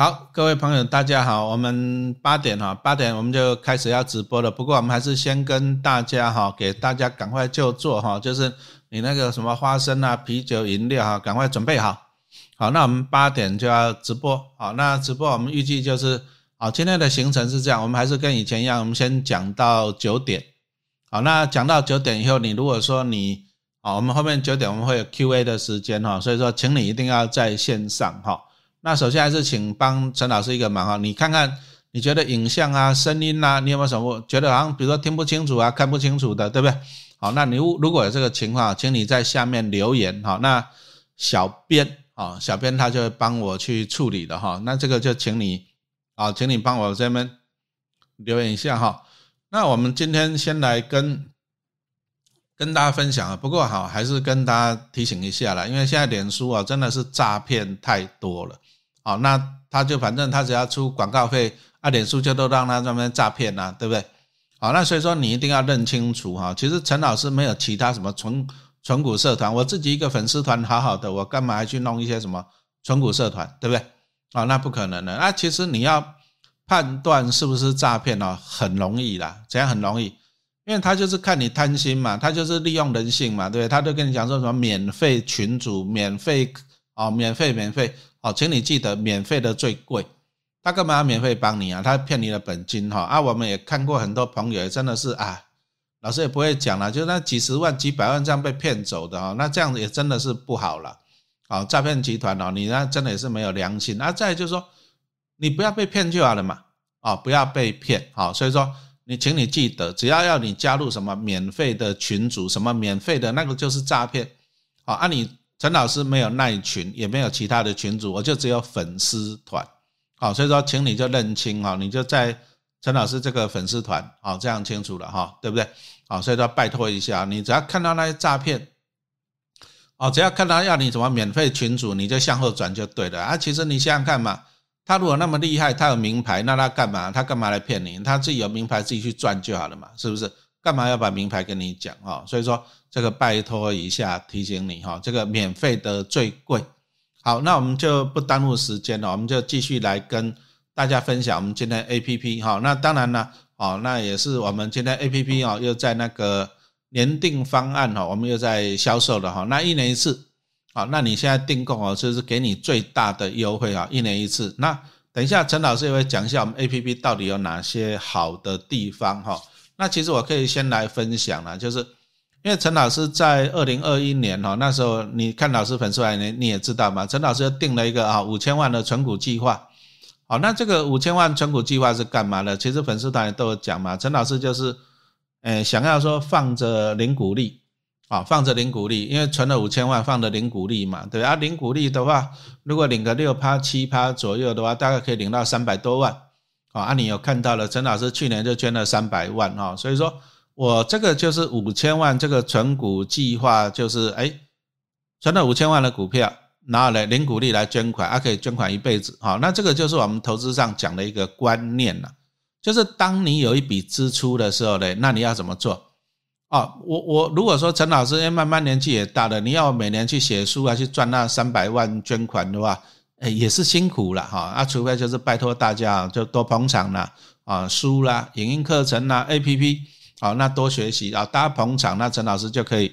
好，各位朋友，大家好。我们八点哈，八点我们就开始要直播了。不过我们还是先跟大家哈，给大家赶快就坐哈，就是你那个什么花生啊、啤酒、饮料哈，赶快准备好。好，那我们八点就要直播。好，那直播我们预计就是好，今天的行程是这样，我们还是跟以前一样，我们先讲到九点。好，那讲到九点以后，你如果说你好，我们后面九点我们会有 Q&A 的时间哈，所以说请你一定要在线上哈。那首先还是请帮陈老师一个忙哈，你看看你觉得影像啊、声音啊，你有没有什么觉得好像比如说听不清楚啊、看不清楚的，对不对？好，那你如果有这个情况，请你在下面留言哈。那小编啊，小编他就会帮我去处理的哈。那这个就请你啊，请你帮我这边留言一下哈。那我们今天先来跟跟大家分享啊，不过好还是跟大家提醒一下啦，因为现在脸书啊真的是诈骗太多了。好，那他就反正他只要出广告费，啊，脸书就都让他专门诈骗呐，对不对？好，那所以说你一定要认清楚哈，其实陈老师没有其他什么纯纯股社团，我自己一个粉丝团好好的，我干嘛还去弄一些什么纯股社团，对不对？啊，那不可能的。那其实你要判断是不是诈骗哦，很容易啦，怎样很容易？因为他就是看你贪心嘛，他就是利用人性嘛，对不对？他就跟你讲说什么免费群主，免费哦，免费免费。好，请你记得，免费的最贵。他干嘛免费帮你啊？他骗你的本金哈啊！我们也看过很多朋友，真的是啊，老师也不会讲了，就那几十万、几百万这样被骗走的哈，那这样子也真的是不好了。好，诈骗集团哦，你那真的也是没有良心。那再就是说，你不要被骗就好了嘛。啊，不要被骗。好，所以说你，请你记得，只要要你加入什么免费的群组，什么免费的那个就是诈骗。好，啊你。陈老师没有耐群，也没有其他的群主，我就只有粉丝团，好，所以说，请你就认清哈，你就在陈老师这个粉丝团，好，这样清楚了哈，对不对？好，所以说拜托一下，你只要看到那些诈骗，哦，只要看到要你什么免费群主，你就向后转就对了啊。其实你想想看嘛，他如果那么厉害，他有名牌，那他干嘛？他干嘛来骗你？他自己有名牌，自己去赚就好了嘛，是不是？干嘛要把名牌跟你讲啊？所以说。这个拜托一下，提醒你哈，这个免费的最贵。好，那我们就不耽误时间了，我们就继续来跟大家分享我们今天 A P P 哈。那当然呢，哦，那也是我们今天 A P P 哦，又在那个年订方案哈，我们又在销售了哈。那一年一次，好，那你现在订购哦，就是给你最大的优惠啊，一年一次。那等一下陈老师也会讲一下我们 A P P 到底有哪些好的地方哈。那其实我可以先来分享了，就是。因为陈老师在二零二一年哈，那时候你看老师粉丝团，你你也知道嘛，陈老师定了一个啊五千万的存股计划，好，那这个五千万存股计划是干嘛的？其实粉丝团都有讲嘛，陈老师就是，诶想要说放着零股利，啊放着零股利，因为存了五千万放着零股利嘛，对啊零股利的话，如果领个六趴七趴左右的话，大概可以领到三百多万，啊你有看到了，陈老师去年就捐了三百万哈，所以说。我这个就是五千万，这个存股计划就是哎，存了五千万的股票，然后呢零股利来捐款，啊可以捐款一辈子，好，那这个就是我们投资上讲的一个观念了，就是当你有一笔支出的时候呢，那你要怎么做？哦，我我如果说陈老师哎慢慢年纪也大了，你要每年去写书啊，去赚那三百万捐款的话，哎也是辛苦了哈，啊除非就是拜托大家就多捧场啦，啊书啦、影音课程啦、A P P。好，那多学习啊，大家捧场，那陈老师就可以，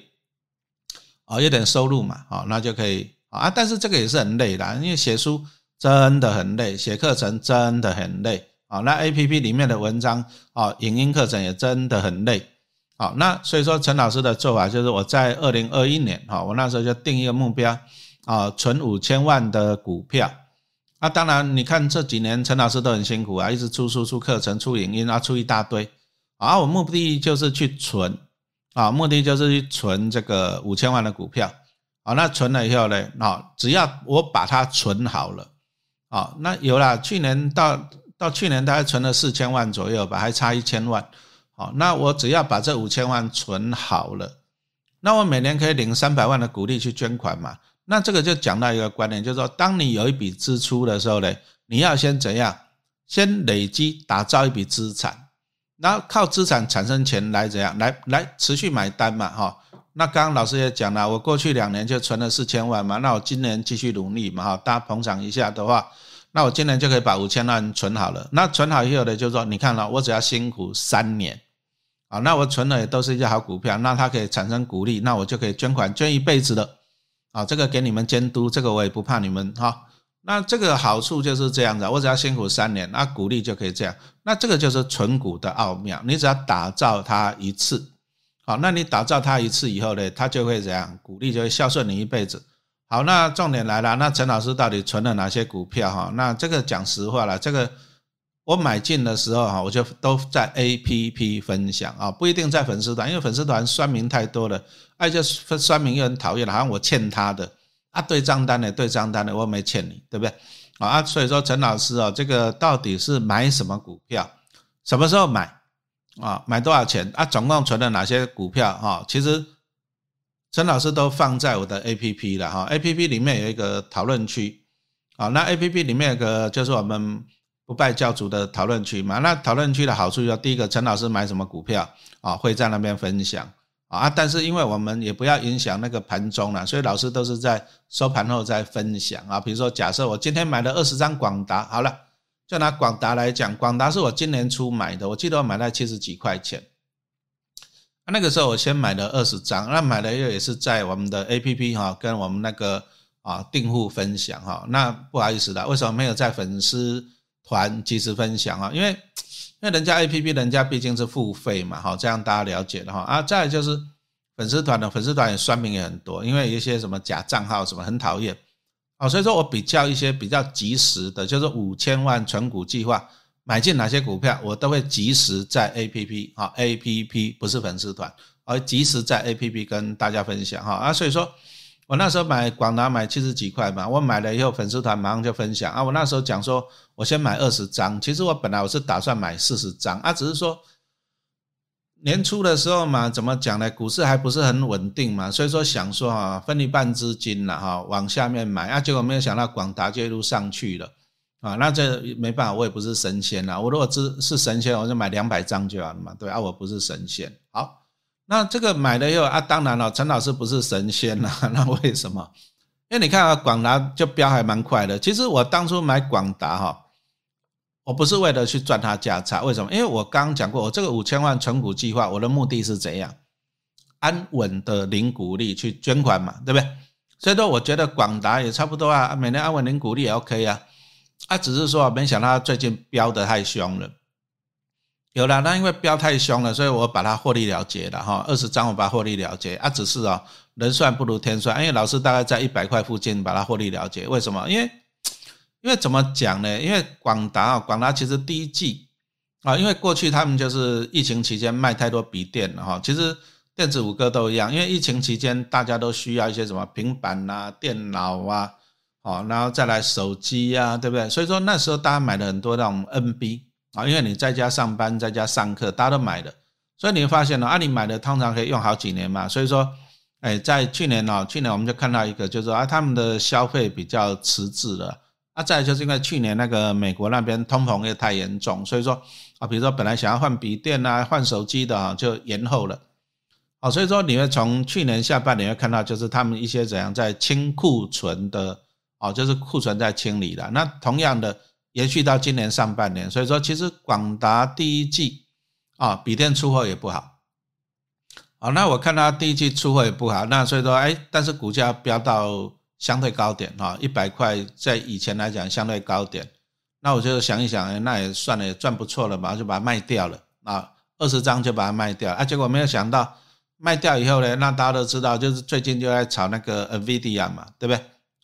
哦，有点收入嘛，好，那就可以啊。但是这个也是很累的，因为写书真的很累，写课程真的很累啊。那 A P P 里面的文章啊，影音课程也真的很累。好，那所以说陈老师的做法就是，我在二零二一年，哈，我那时候就定一个目标啊，存五千万的股票。那当然，你看这几年陈老师都很辛苦啊，一直出书、出课程、出影音啊，出一大堆。啊，我目的就是去存，啊，目的就是去存这个五千万的股票，啊，那存了以后呢，啊，只要我把它存好了，啊，那有了，去年到到去年大概存了四千万左右吧，还差一千万，好，那我只要把这五千万存好了，那我每年可以领三百万的股利去捐款嘛，那这个就讲到一个观念，就是说，当你有一笔支出的时候呢，你要先怎样，先累积打造一笔资产。然后靠资产产生钱来怎样来来持续买单嘛哈？那刚刚老师也讲了，我过去两年就存了四千万嘛，那我今年继续努力嘛哈，大家捧场一下的话，那我今年就可以把五千万存好了。那存好以后呢，就是说你看了，我只要辛苦三年，啊，那我存的也都是一些好股票，那它可以产生股利，那我就可以捐款捐一辈子了，啊，这个给你们监督，这个我也不怕你们哈。那这个好处就是这样子，我只要辛苦三年，那股利就可以这样。那这个就是存股的奥妙，你只要打造它一次，好，那你打造它一次以后呢，它就会怎样？股利就会孝顺你一辈子。好，那重点来了，那陈老师到底存了哪些股票哈？那这个讲实话了，这个我买进的时候哈，我就都在 A P P 分享啊，不一定在粉丝团，因为粉丝团酸民太多了，而且酸民又很讨厌了，好像我欠他的。啊，对账单的，对账单的，我没欠你，对不对？啊，所以说陈老师啊，这个到底是买什么股票，什么时候买啊？买多少钱啊？总共存了哪些股票？哈，其实陈老师都放在我的 A P P 了哈，A P P 里面有一个讨论区，啊，那 A P P 里面有个就是我们不败教主的讨论区嘛。那讨论区的好处就第一个，陈老师买什么股票啊，会在那边分享。啊，但是因为我们也不要影响那个盘中了，所以老师都是在收盘后再分享啊。比如说，假设我今天买了二十张广达，好了，就拿广达来讲，广达是我今年初买的，我记得我买在七十几块钱。那个时候我先买了二十张，那买了又也是在我们的 A P P 哈，跟我们那个啊订户分享哈。那不好意思的，为什么没有在粉丝团及时分享啊？因为因为人家 A P P 人家毕竟是付费嘛，哈，这样大家了解的哈啊。再就是粉丝团的粉丝团也酸民也很多，因为一些什么假账号什么很讨厌，啊，所以说我比较一些比较及时的，就是五千万存股计划买进哪些股票，我都会及时在 A P P 啊 A P P 不是粉丝团，而及时在 A P P 跟大家分享哈啊，所以说。我那时候买广达买七十几块嘛，我买了以后粉丝团马上就分享啊。我那时候讲说，我先买二十张，其实我本来我是打算买四十张啊，只是说年初的时候嘛，怎么讲呢？股市还不是很稳定嘛，所以说想说啊，分一半资金了哈，往下面买啊，结果没有想到广达就一路上去了啊，那这没办法，我也不是神仙呐，我如果是是神仙，我就买两百张就好了嘛，对啊，我不是神仙，好。那这个买了以后啊，当然了，陈老师不是神仙呐，那为什么？因为你看啊，广达就飙还蛮快的。其实我当初买广达哈，我不是为了去赚它价差，为什么？因为我刚刚讲过，我这个五千万存股计划，我的目的是怎样？安稳的零股利去捐款嘛，对不对？所以说，我觉得广达也差不多啊，每年安稳零股利也 OK 啊。啊，只是说没想到最近飙得太凶了。有了，那因为飙太凶了，所以我把它获利了结了哈。二十张我把它获利了结啊，只是啊人算不如天算，因为老师大概在一百块附近把它获利了结。为什么？因为因为怎么讲呢？因为广达啊，广达其实第一季啊，因为过去他们就是疫情期间卖太多笔电了哈。其实电子五哥都一样，因为疫情期间大家都需要一些什么平板啊、电脑啊，哦，然后再来手机啊，对不对？所以说那时候大家买了很多那种 NB。啊，因为你在家上班，在家上课，大家都买的，所以你会发现呢，啊，你买的通常可以用好几年嘛。所以说，哎，在去年呢，去年我们就看到一个，就是说啊，他们的消费比较迟滞了。啊，再就是因为去年那个美国那边通膨也太严重，所以说啊，比如说本来想要换笔电啊、换手机的啊，就延后了。哦，所以说你会从去年下半年会看到，就是他们一些怎样在清库存的，哦，就是库存在清理了。那同样的。延续到今年上半年，所以说其实广达第一季啊，笔电出货也不好。好，那我看它第一季出货也不好，那所以说哎，但是股价飙到相对高点哈，一百块在以前来讲相对高点，那我就想一想，那也算了，也赚不错了嘛，就把它卖掉了啊，二十张就把它卖掉啊，结果没有想到卖掉以后呢，那大家都知道，就是最近就在炒那个 Nvidia 嘛，对不对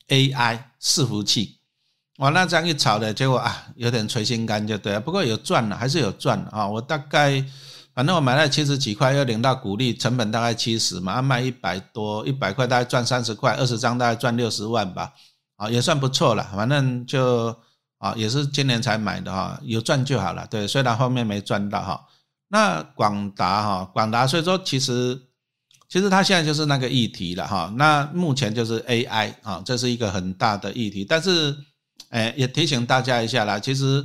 ？AI 伺服器。哇，那这样一炒的结果啊，有点垂心肝就对了。不过有赚了，还是有赚啊。我大概，反正我买了七十几块，又领到股利，成本大概七十嘛，卖一百多，一百块大概赚三十块，二十张大概赚六十万吧。啊，也算不错了。反正就啊，也是今年才买的哈，有赚就好了。对，虽然后面没赚到哈。那广达哈，广达所以说其实其实它现在就是那个议题了哈。那目前就是 AI 啊，这是一个很大的议题，但是。哎，也提醒大家一下啦。其实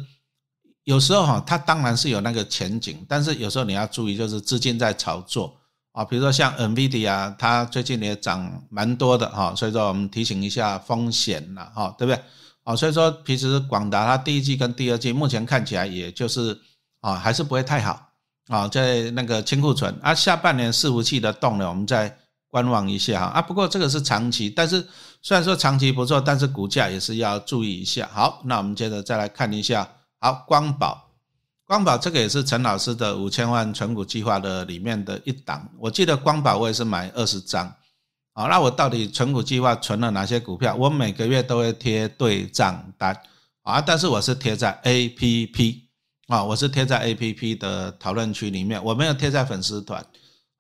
有时候哈，它当然是有那个前景，但是有时候你要注意，就是资金在炒作啊。比如说像 NVIDIA，它最近也涨蛮多的哈，所以说我们提醒一下风险了哈，对不对？啊，所以说其实广达它第一季跟第二季目前看起来也就是啊还是不会太好啊，在那个清库存啊，下半年伺服器的动能我们再观望一下哈啊，不过这个是长期，但是虽然说长期不错，但是股价也是要注意一下。好，那我们接着再来看一下，好光宝。光宝这个也是陈老师的五千万存股计划的里面的一档，我记得光宝我也是买二十张，好，那我到底存股计划存了哪些股票？我每个月都会贴对账单。啊，但是我是贴在 A P P 啊，我是贴在 A P P 的讨论区里面，我没有贴在粉丝团。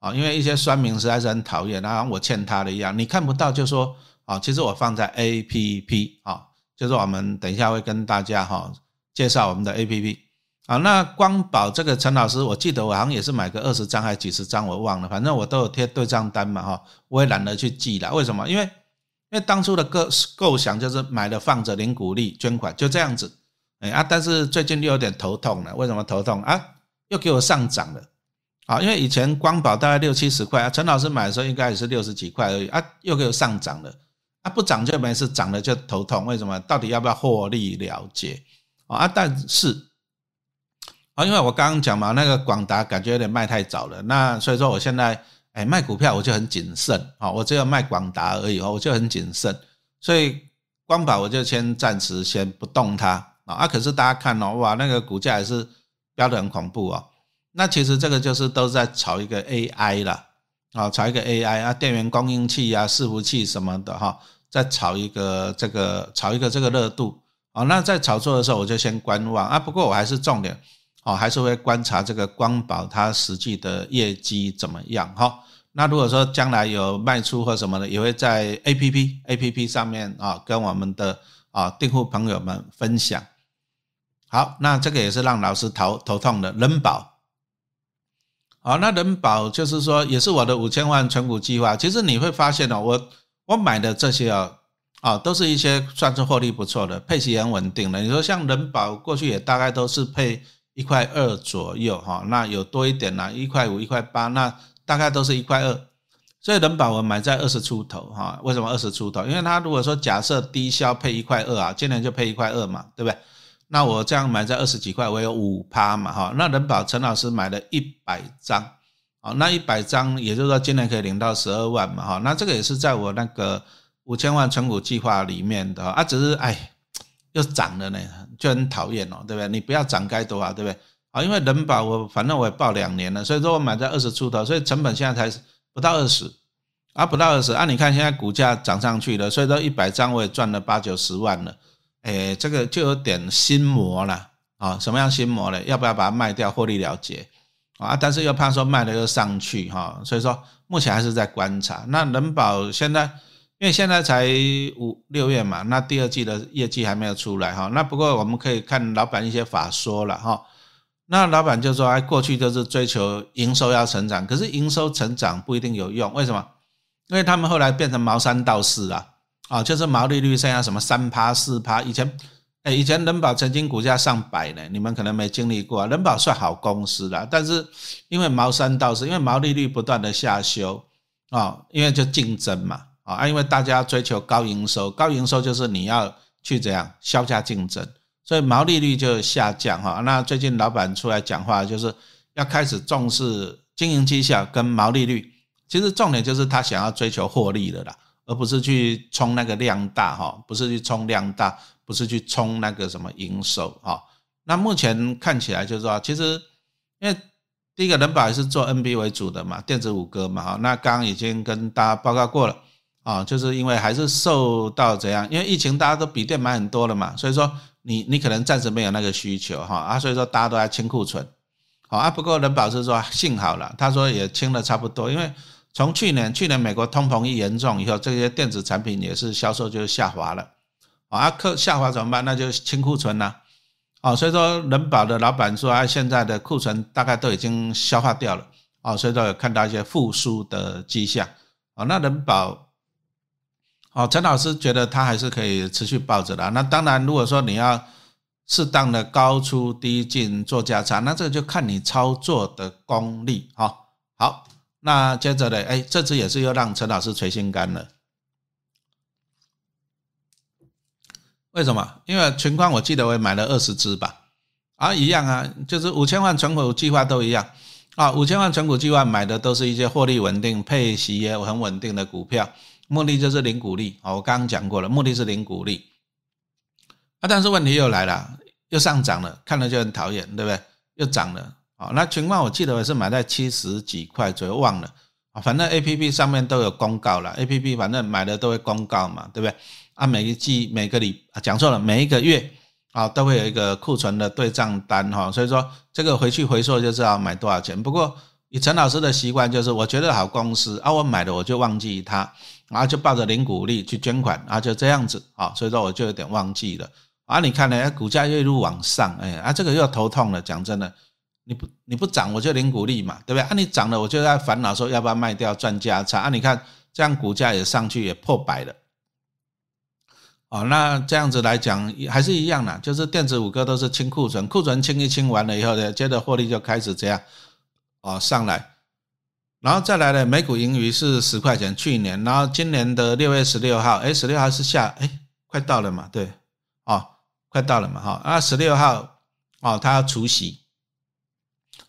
啊，因为一些酸民实在是很讨厌，然后我欠他的一样，你看不到就说啊，其实我放在 A P P 啊，就是我们等一下会跟大家哈介绍我们的 A P P。啊，那光宝这个陈老师，我记得我好像也是买个二十张还是几十张，我忘了，反正我都有贴对账单嘛，哈，我也懒得去记了。为什么？因为因为当初的构构想就是买了放着领股利捐款就这样子，哎啊，但是最近又有点头痛了。为什么头痛啊？又给我上涨了，啊，因为以前光宝大概六七十块啊，陈老师买的时候应该也是六十几块而已啊，又给我上涨了，啊，不涨就没事，涨了就头痛。为什么？到底要不要获利了结啊？但是。啊，因为我刚刚讲嘛，那个广达感觉有点卖太早了，那所以说我现在哎卖股票我就很谨慎啊，我只有卖广达而已哦，我就很谨慎，所以光宝我就先暂时先不动它啊。啊，可是大家看哦，哇，那个股价也是飙得很恐怖哦。那其实这个就是都在炒一个 AI 了啊，炒一个 AI 啊，电源供应器啊，伺服器什么的哈，在炒一个这个炒一个这个热度哦。那在炒作的时候我就先观望啊，不过我还是重点。哦，还是会观察这个光宝它实际的业绩怎么样哈。那如果说将来有卖出或什么的，也会在 A P P A P P 上面啊，跟我们的啊订户朋友们分享。好，那这个也是让老师头头痛的人保。好，那人保就是说，也是我的五千万存股计划。其实你会发现哦，我我买的这些啊啊，都是一些算是获利不错的，配息很稳定的。你说像人保过去也大概都是配。一块二左右哈，那有多一点啦，一块五、一块八，那大概都是一块二。所以人保我买在二十出头哈，为什么二十出头？因为它如果说假设低消配一块二啊，今年就配一块二嘛，对不对？那我这样买在二十几块，我有五趴嘛哈。那人保陈老师买了一百张，好，那一百张也就是说今年可以领到十二万嘛哈。那这个也是在我那个五千万存股计划里面的啊，只是哎。又涨了呢，就很讨厌哦，对不对？你不要涨该多少，对不对？啊，因为人保我反正我也报两年了，所以说我买在二十出头，所以成本现在才不到二十，啊，不到二十啊！你看现在股价涨上去了，所以说一百张我也赚了八九十万了，哎，这个就有点心魔了啊！什么样心魔呢？要不要把它卖掉获利了结啊？但是又怕说卖了又上去哈，所以说目前还是在观察。那人保现在。因为现在才五六月嘛，那第二季的业绩还没有出来哈。那不过我们可以看老板一些法说了哈。那老板就说，哎，过去就是追求营收要成长，可是营收成长不一定有用。为什么？因为他们后来变成毛三到四啊，啊，就是毛利率剩下什么三趴四趴。以前，哎，以前人保曾经股价上百呢，你们可能没经历过。人保算好公司了，但是因为毛三到四，因为毛利率不断的下修啊，因为就竞争嘛。啊，因为大家追求高营收，高营收就是你要去怎样销价竞争，所以毛利率就下降哈。那最近老板出来讲话，就是要开始重视经营绩效跟毛利率。其实重点就是他想要追求获利的啦，而不是去冲那个量大哈，不是去冲量大，不是去冲那个什么营收哈。那目前看起来就是说，其实因为第一个人保是做 NB 为主的嘛，电子五哥嘛哈。那刚刚已经跟大家报告过了。啊，就是因为还是受到怎样？因为疫情，大家都笔电买很多了嘛，所以说你你可能暂时没有那个需求哈啊，所以说大家都在清库存，好啊。不过人保是说幸好了，他说也清的差不多，因为从去年去年美国通膨一严重以后，这些电子产品也是销售就下滑了，啊，客下滑怎么办？那就清库存呐，啊，所以说人保的老板说啊，现在的库存大概都已经消化掉了，啊，所以说有看到一些复苏的迹象，啊，那人保。哦，陈老师觉得他还是可以持续抱着的。那当然，如果说你要适当的高出低进做价差，那这个就看你操作的功力哈。好，那接着呢，哎，这次也是又让陈老师垂心肝了。为什么？因为群光我记得我也买了二十只吧，啊，一样啊，就是五千万存股计划都一样啊，五千万存股计划买的都是一些获利稳定、配息也很稳定的股票，目的就是零股利好，我刚刚讲过了，目的是零股利。啊，但是问题又来了，又上涨了，看了就很讨厌，对不对？又涨了，啊，那群光我记得我是买在七十几块左右，忘了，反正 A P P 上面都有公告了，A P P 反正买的都会公告嘛，对不对？啊，每一季每个礼啊，讲错了，每一个月啊，都会有一个库存的对账单哈，所以说这个回去回溯就知道买多少钱。不过以陈老师的习惯，就是我觉得好公司啊，我买的我就忘记它，然后就抱着零股利去捐款，然后就这样子啊，所以说我就有点忘记了。啊，你看呢？股价一路往上，哎，啊，这个又头痛了。讲真的，你不你不涨，我就零股利嘛，对不对？啊，你涨了，我就在烦恼说要不要卖掉赚价差。啊，你看这样股价也上去，也破百了。哦，那这样子来讲还是一样的，就是电子五哥都是清库存，库存清一清完了以后呢，接着获利就开始这样，哦上来，然后再来呢，每股盈余是十块钱，去年，然后今年的六月十六号，哎，十六号是下，哎，快到了嘛，对，哦。快到了嘛哈，那十六号哦，他要除息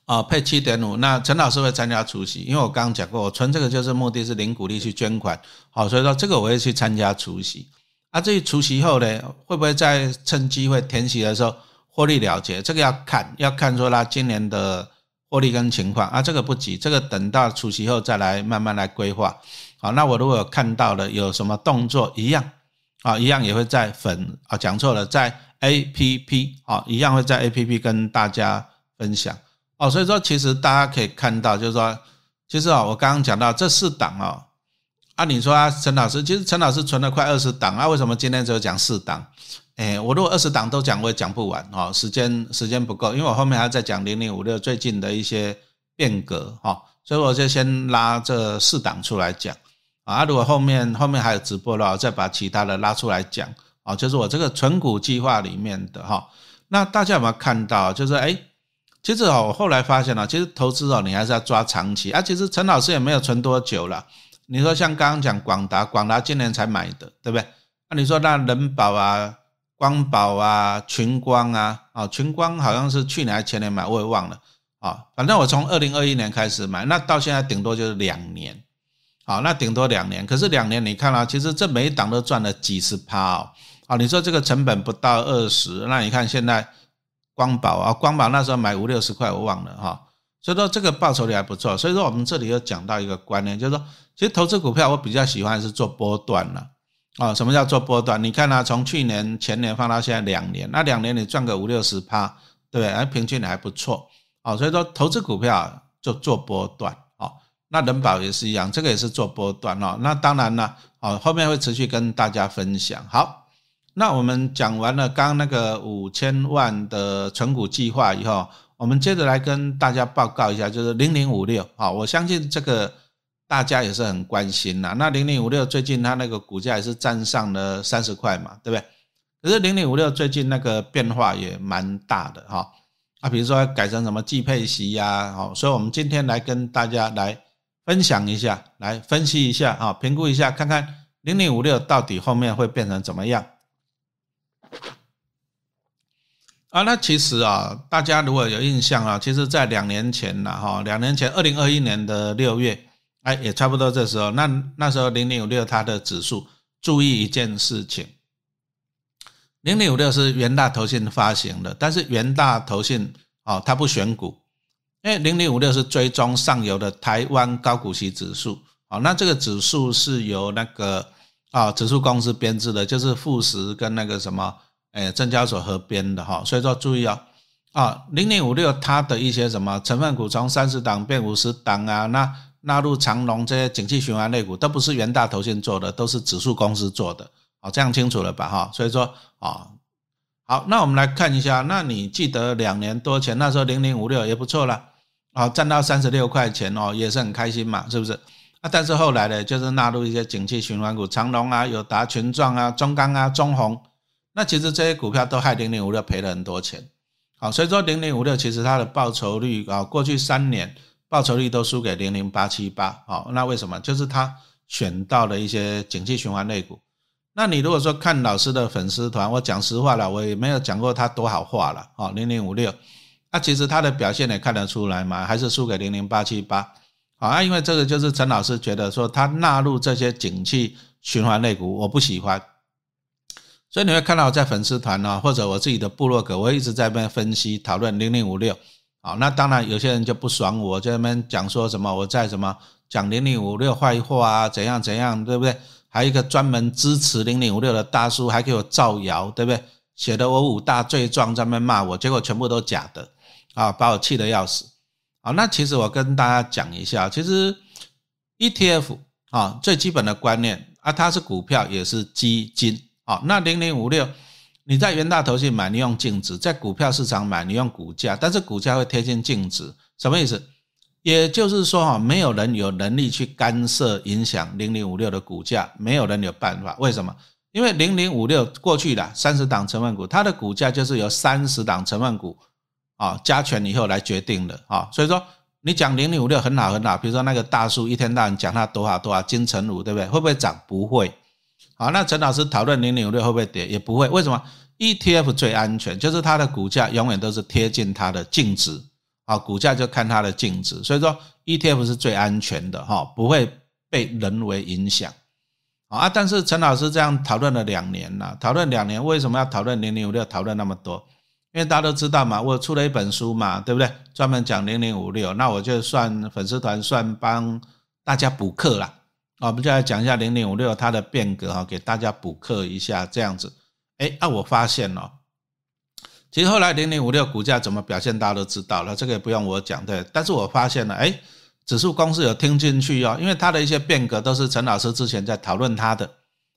哦，配七点五。那陈老师会参加除息，因为我刚刚讲过，我存这个就是目的是零股利去捐款，好，所以说这个我会去参加除息。啊，至于除息后呢，会不会在趁机会填息的时候获利了结？这个要看，要看说他今年的获利跟情况啊，这个不急，这个等到除夕后再来慢慢来规划。好，那我如果看到了有什么动作，一样啊，一样也会在粉啊，讲错了，在。A P P 啊，一样会在 A P P 跟大家分享哦。所以说，其实大家可以看到，就是说，其实啊，我刚刚讲到这四档啊，啊，你说啊，陈老师，其实陈老师存了快二十档啊，为什么今天只有讲四档？哎，我如果二十档都讲，我也讲不完哦，时间时间不够，因为我后面还要再讲零零五六最近的一些变革哈，所以我就先拉这四档出来讲啊。如果后面后面还有直播的话，再把其他的拉出来讲。啊，就是我这个存股计划里面的哈，那大家有没有看到？就是哎，其实哦，我后来发现了，其实投资哦，你还是要抓长期啊。其实陈老师也没有存多久了。你说像刚刚讲广达，广达今年才买的，对不对？那你说那人保啊、光宝啊、群光啊，啊，群光好像是去年还前年买，我也忘了啊。反正我从二零二一年开始买，那到现在顶多就是两年，好，那顶多两年。可是两年你看啊，其实这每一档都赚了几十趴哦。啊，你说这个成本不到二十，那你看现在光宝啊，光宝那时候买五六十块，我忘了哈。所以说这个报酬率还不错。所以说我们这里又讲到一个观念，就是说，其实投资股票我比较喜欢是做波段了。啊什么叫做波段？你看啊，从去年前年放到现在两年，那两年你赚个五六十趴，对不对？哎，平均还不错。啊，所以说投资股票就做波段。啊，那人保也是一样，这个也是做波段哦。那当然了，哦，后面会持续跟大家分享。好。那我们讲完了刚刚那个五千万的存股计划以后，我们接着来跟大家报告一下，就是零零五六啊，我相信这个大家也是很关心呐。那零零五六最近它那个股价也是站上了三十块嘛，对不对？可是零零五六最近那个变化也蛮大的哈，啊，比如说改成什么季配息呀，好，所以我们今天来跟大家来分享一下，来分析一下啊，评估一下，看看零零五六到底后面会变成怎么样。啊，那其实啊，大家如果有印象啊，其实，在两年前呢，哈，两年前，二零二一年的六月，哎，也差不多这时候，那那时候零零五六它的指数，注意一件事情，零零五六是元大投信发行的，但是元大投信哦，它不选股，因为零零五六是追踪上游的台湾高股息指数，哦，那这个指数是由那个啊指数公司编制的，就是富时跟那个什么。哎，证交所合编的哈，所以说注意哦，啊，零零五六它的一些什么成分股从三十档变五十档啊，那纳入长隆这些景气循环类股都不是元大投信做的，都是指数公司做的，好，这样清楚了吧哈？所以说啊，好，那我们来看一下，那你记得两年多前那时候零零五六也不错了，啊，占到三十六块钱哦，也是很开心嘛，是不是？啊，但是后来呢，就是纳入一些景气循环股，长隆啊、友达、群创啊、中钢啊、中红。那其实这些股票都害零零五六赔了很多钱，好，所以说零零五六其实它的报酬率啊，过去三年报酬率都输给零零八七八，好，那为什么？就是他选到了一些景气循环类股。那你如果说看老师的粉丝团，我讲实话了，我也没有讲过他多好话了哦，零零五六，那其实他的表现也看得出来嘛，还是输给零零八七八，啊，因为这个就是陈老师觉得说他纳入这些景气循环类股，我不喜欢，所以你会看到我在粉丝团呢，或者我自己的部落格，我一直在那边分析讨论零零五六，好，那当然有些人就不爽我，在那边讲说什么我在什么讲零零五六坏话啊，怎样怎样，对不对？还有一个专门支持零零五六的大叔，还给我造谣，对不对？写的我五大罪状，在那边骂我，结果全部都假的，啊，把我气得要死。好，那其实我跟大家讲一下，其实 ETF 啊，最基本的观念啊，它是股票也是基金。啊。那零零五六，你在元大投信买，你用净值；在股票市场买，你用股价，但是股价会贴近净值，什么意思？也就是说，哈，没有人有能力去干涉影响零零五六的股价，没有人有办法。为什么？因为零零五六过去的三十档成分股，它的股价就是由三十档成分股啊加权以后来决定的啊。所以说，你讲零零五六很好很好，比如说那个大叔一天到晚讲它多少多少金城武，对不对？会不会涨？不会。好，那陈老师讨论零零五六会不会跌？也不会。为什么？ETF 最安全，就是它的股价永远都是贴近它的净值。啊，股价就看它的净值，所以说 ETF 是最安全的哈，不会被人为影响啊。但是陈老师这样讨论了两年了，讨论两年，为什么要讨论零零五六？讨论那么多？因为大家都知道嘛，我出了一本书嘛，对不对？专门讲零零五六，那我就算粉丝团算帮大家补课了啊。我们就来讲一下零零五六它的变革哈，给大家补课一下这样子。哎，那我发现了。其实后来零零五六股价怎么表现，大家都知道了，这个也不用我讲对。但是我发现了，哎，指数公司有听进去哦，因为它的一些变革都是陈老师之前在讨论它的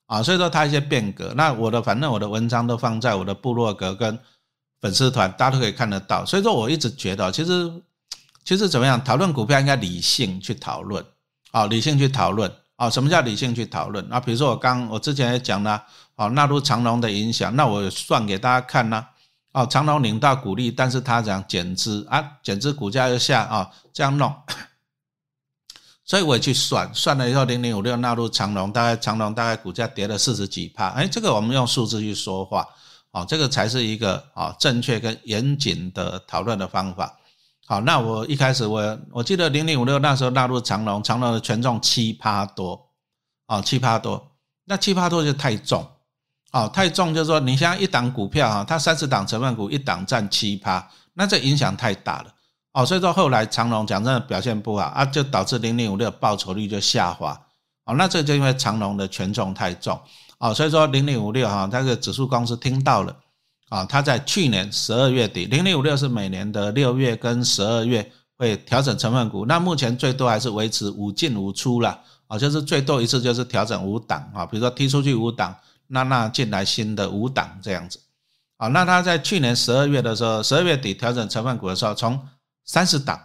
啊，所以说它一些变革，那我的反正我的文章都放在我的部落格跟粉丝团，大家都可以看得到。所以说我一直觉得，其实其实怎么样，讨论股票应该理性去讨论啊，理性去讨论啊。什么叫理性去讨论？啊，比如说我刚我之前也讲了，啊，纳入长龙的影响，那我算给大家看呢。哦，长隆领到股利，但是他讲减资啊，减资股价又下啊，这样弄，所以我去算，算了以后零零五六纳入长隆，大概长隆大概股价跌了四十几帕，哎，这个我们用数字去说话，哦，这个才是一个啊正确跟严谨的讨论的方法。好，那我一开始我我记得零零五六那时候纳入长隆，长隆的权重七趴多，哦，七趴多，那七趴多就太重。哦，太重就是说，你像一档股票哈，它三十档成分股，一档占七趴，那这影响太大了。哦，所以说后来长隆讲真的表现不好啊，就导致零零五六报酬率就下滑。哦，那这就因为长隆的权重太重。哦，所以说零零五六哈，那个指数公司听到了。啊，它在去年十二月底，零零五六是每年的六月跟十二月会调整成分股，那目前最多还是维持五进五出了。啊，就是最多一次就是调整五档啊，比如说踢出去五档。那那进来新的五档这样子，啊，那他在去年十二月的时候，十二月底调整成分股的时候，从三十档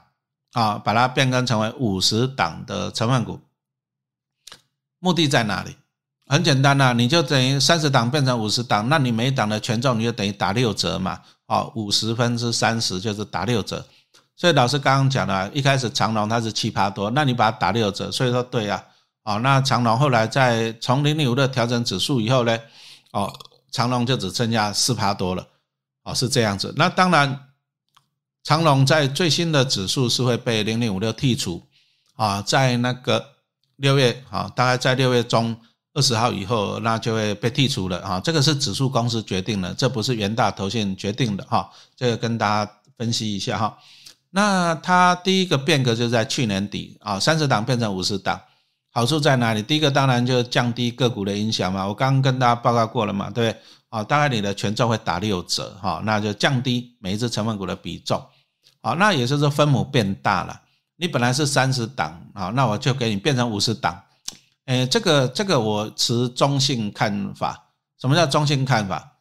啊，把它变更成为五十档的成分股，目的在哪里？很简单呐，你就等于三十档变成五十档，那你每档的权重你就等于打六折嘛，哦，五十分之三十就是打六折。所以老师刚刚讲了，一开始长龙它是七趴多，那你把它打六折，所以说对呀。哦，那长龙后来在从零零五的调整指数以后呢，哦，长龙就只剩下四趴多了，哦，是这样子。那当然，长龙在最新的指数是会被零零五六剔除，啊，在那个六月，啊，大概在六月中二十号以后，那就会被剔除了，啊，这个是指数公司决定的，这不是元大投信决定的，哈，这个跟大家分析一下哈。那它第一个变革就在去年底，啊，三十档变成五十档。好处在哪里？第一个当然就降低个股的影响嘛，我刚刚跟大家报告过了嘛，对不对？啊，大概你的权重会打六折，哈，那就降低每一只成分股的比重，好，那也就是说分母变大了。你本来是三十档，啊，那我就给你变成五十档，诶，这个这个我持中性看法。什么叫中性看法？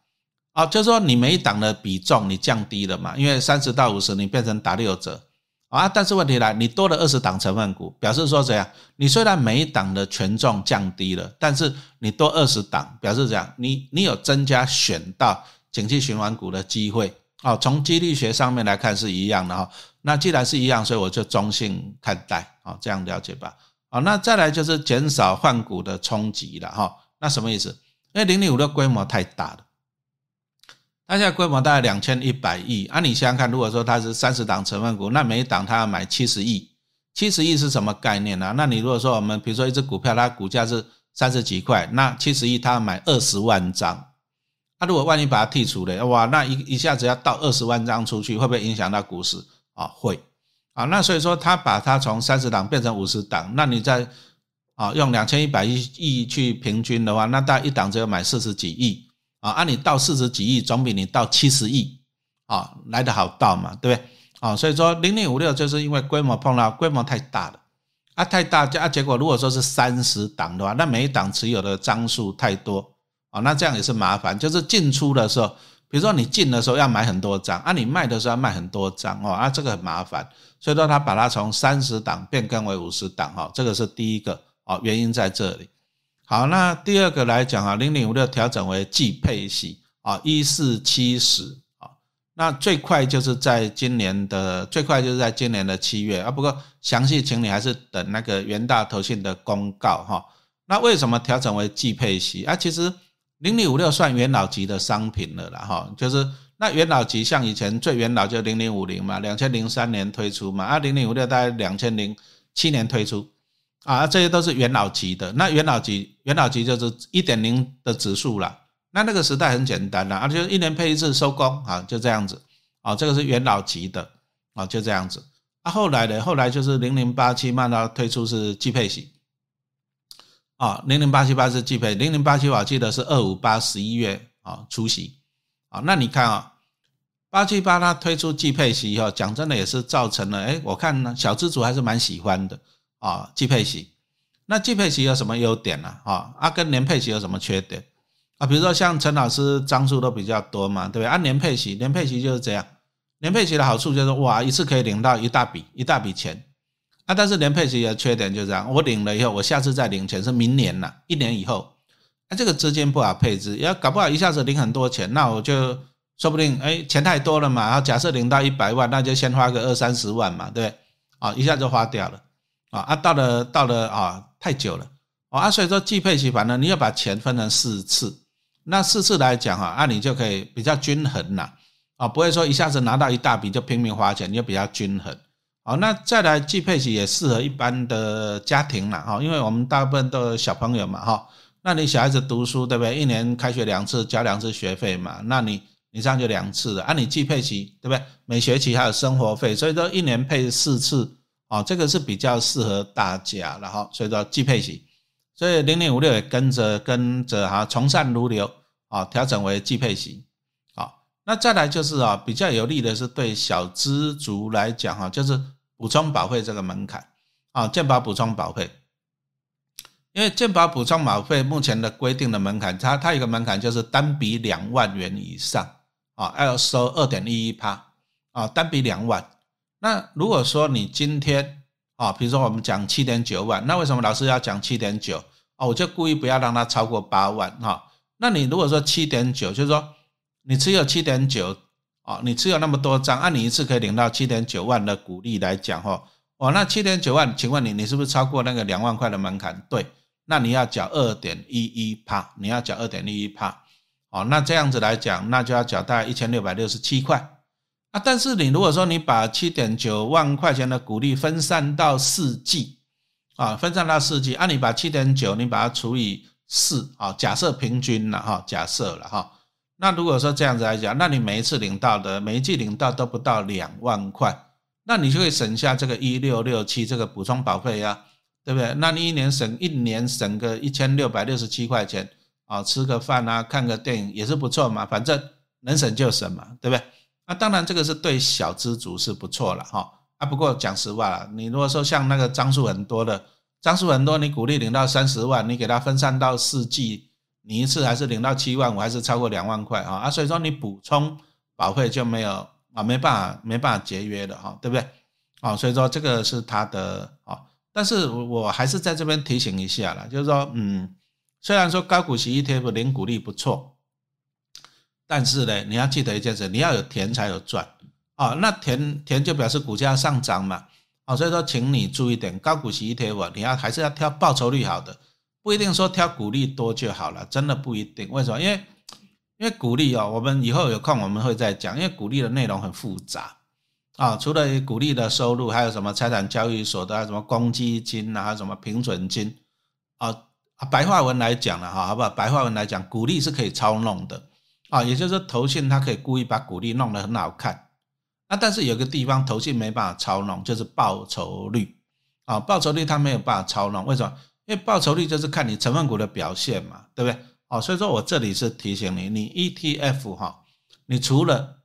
啊，就是说你每一档的比重你降低了嘛，因为三十到五十你变成打六折。啊，但是问题来，你多了二十档成分股，表示说怎样？你虽然每一档的权重降低了，但是你多二十档，表示怎样？你你有增加选到景气循环股的机会。哦，从几率学上面来看是一样的哈。那既然是一样，所以我就中性看待。啊，这样了解吧。好，那再来就是减少换股的冲击了哈。那什么意思？因为零零五六规模太大了，它现在规模大概两千一百亿。啊，你想想看，如果说它是三十档成分股，那每一档它要买七十亿，七十亿是什么概念呢？那你如果说我们比如说一只股票，它股价是三十几块，那七十亿它要买二十万张。那如果万一把它剔除了，哇，那一一下子要到二十万张出去，会不会影响到股市啊？会啊。那所以说，他把它从三十档变成五十档，那你在啊用两千一百亿亿去平均的话，那大概一档只有买四十几亿啊。按你到四十几亿，总比你到七十亿啊来得好到嘛，对不对？啊，所以说零零五六就是因为规模碰到规模太大了啊，太大啊，结果如果说是三十档的话，那每一档持有的张数太多。哦，那这样也是麻烦，就是进出的时候，比如说你进的时候要买很多张，啊，你卖的时候要卖很多张，哦，啊，这个很麻烦，所以说他把它从三十档变更为五十档，哈，这个是第一个，哦，原因在这里。好，那第二个来讲啊，零零五六调整为季配息，啊，一四七十，啊，那最快就是在今年的最快就是在今年的七月，啊，不过详细请你还是等那个元大投信的公告，哈，那为什么调整为季配息？啊，其实。零零五六算元老级的商品了啦，哈，就是那元老级像以前最元老就零零五零嘛，两千零三年推出嘛，啊零零五六大概两千零七年推出，啊这些都是元老级的。那元老级元老级就是一点零的指数啦。那那个时代很简单啦，啊就一年配一次收工啊，就这样子，啊这个是元老级的，啊就这样子。啊后来的后来就是零零八七慢到推出是季配型。啊，零零八七八是季配，零零八七我记得是二五八十一月啊出席啊，那你看啊，八七八它推出季配息以后，讲真的也是造成了，哎，我看呢小资主还是蛮喜欢的啊，季配息。那季配息有什么优点呢？啊，啊跟年配息有什么缺点？啊，比如说像陈老师张数都比较多嘛，对不对？按年配息，年配息就是这样，年配息的好处就是哇，一次可以领到一大笔一大笔钱。啊，但是连配息的缺点就是这样，我领了以后，我下次再领钱是明年了，一年以后，那这个资金不好配置，要搞不好一下子领很多钱，那我就说不定，哎，钱太多了嘛，然后假设领到一百万，那就先花个二三十万嘛，对不对？啊，一下就花掉了，啊啊，到了到了啊，太久了，啊，所以说季配息，反正你要把钱分成四次，那四次来讲哈，啊，你就可以比较均衡了，啊，不会说一下子拿到一大笔就拼命花钱，你就比较均衡。好，那再来季配息也适合一般的家庭了哈，因为我们大部分都有小朋友嘛哈，那你小孩子读书对不对？一年开学两次，交两次学费嘛，那你你这样就两次了，啊，你季配息对不对？每学期还有生活费，所以说一年配四次，哦，这个是比较适合大家了哈，所以说季配息，所以零零五六也跟着跟着哈，从善如流啊，调整为季配息。好，那再来就是啊，比较有利的是对小资族来讲哈，就是。补充保费这个门槛啊，健保补充保费，因为健保补充保费目前的规定的门槛，它它有个门槛就是单笔两万元以上啊，要收二点一一趴啊，单笔两万。那如果说你今天啊，比如说我们讲七点九万，那为什么老师要讲七点九啊？我就故意不要让它超过八万哈。那你如果说七点九，就是说你只有七点九。哦，你持有那么多张，按你一次可以领到七点九万的股利来讲，哈，哦，那七点九万，请问你，你是不是超过那个两万块的门槛？对，那你要缴二点一一帕，你要缴二点一一帕，哦，那这样子来讲，那就要缴大概一千六百六十七块啊。但是你如果说你把七点九万块钱的股利分散到四季，啊，分散到四季，按你把七点九，你把它除以四，啊，假设平均了哈，假设了哈。那如果说这样子来讲，那你每一次领到的每一季领到都不到两万块，那你就会省下这个一六六七这个补充保费呀，对不对？那你一年省一年省个一千六百六十七块钱啊，吃个饭啊，看个电影也是不错嘛，反正能省就省嘛，对不对？那当然这个是对小资族是不错了哈。啊，不过讲实话了，你如果说像那个张数很多的，张数很多，你鼓励领到三十万，你给他分散到四季。你一次还是领到七万五，还是超过两万块啊？啊，所以说你补充保费就没有啊，没办法，没办法节约的哈，对不对？啊，所以说这个是它的啊，但是我还是在这边提醒一下了，就是说，嗯，虽然说高股息 ETF 零股利不错，但是呢，你要记得一件事，你要有田才有赚啊。那田田就表示股价上涨嘛，啊，所以说请你注意点，高股息 ETF 你要还是要挑报酬率好的。不一定说挑股利多就好了，真的不一定。为什么？因为因为股利哦，我们以后有空我们会再讲，因为股利的内容很复杂啊。除了股利的收入，还有什么财产交易所的什么公积金啊，还有什么平准金啊。白话文来讲了哈，好不好？白话文来讲，股利是可以操弄的啊，也就是说，投信它可以故意把股利弄得很好看。那但是有个地方投信没办法操弄，就是报酬率啊，报酬率它没有办法操弄。为什么？因为报酬率就是看你成分股的表现嘛，对不对？哦，所以说我这里是提醒你，你 ETF 哈，你除了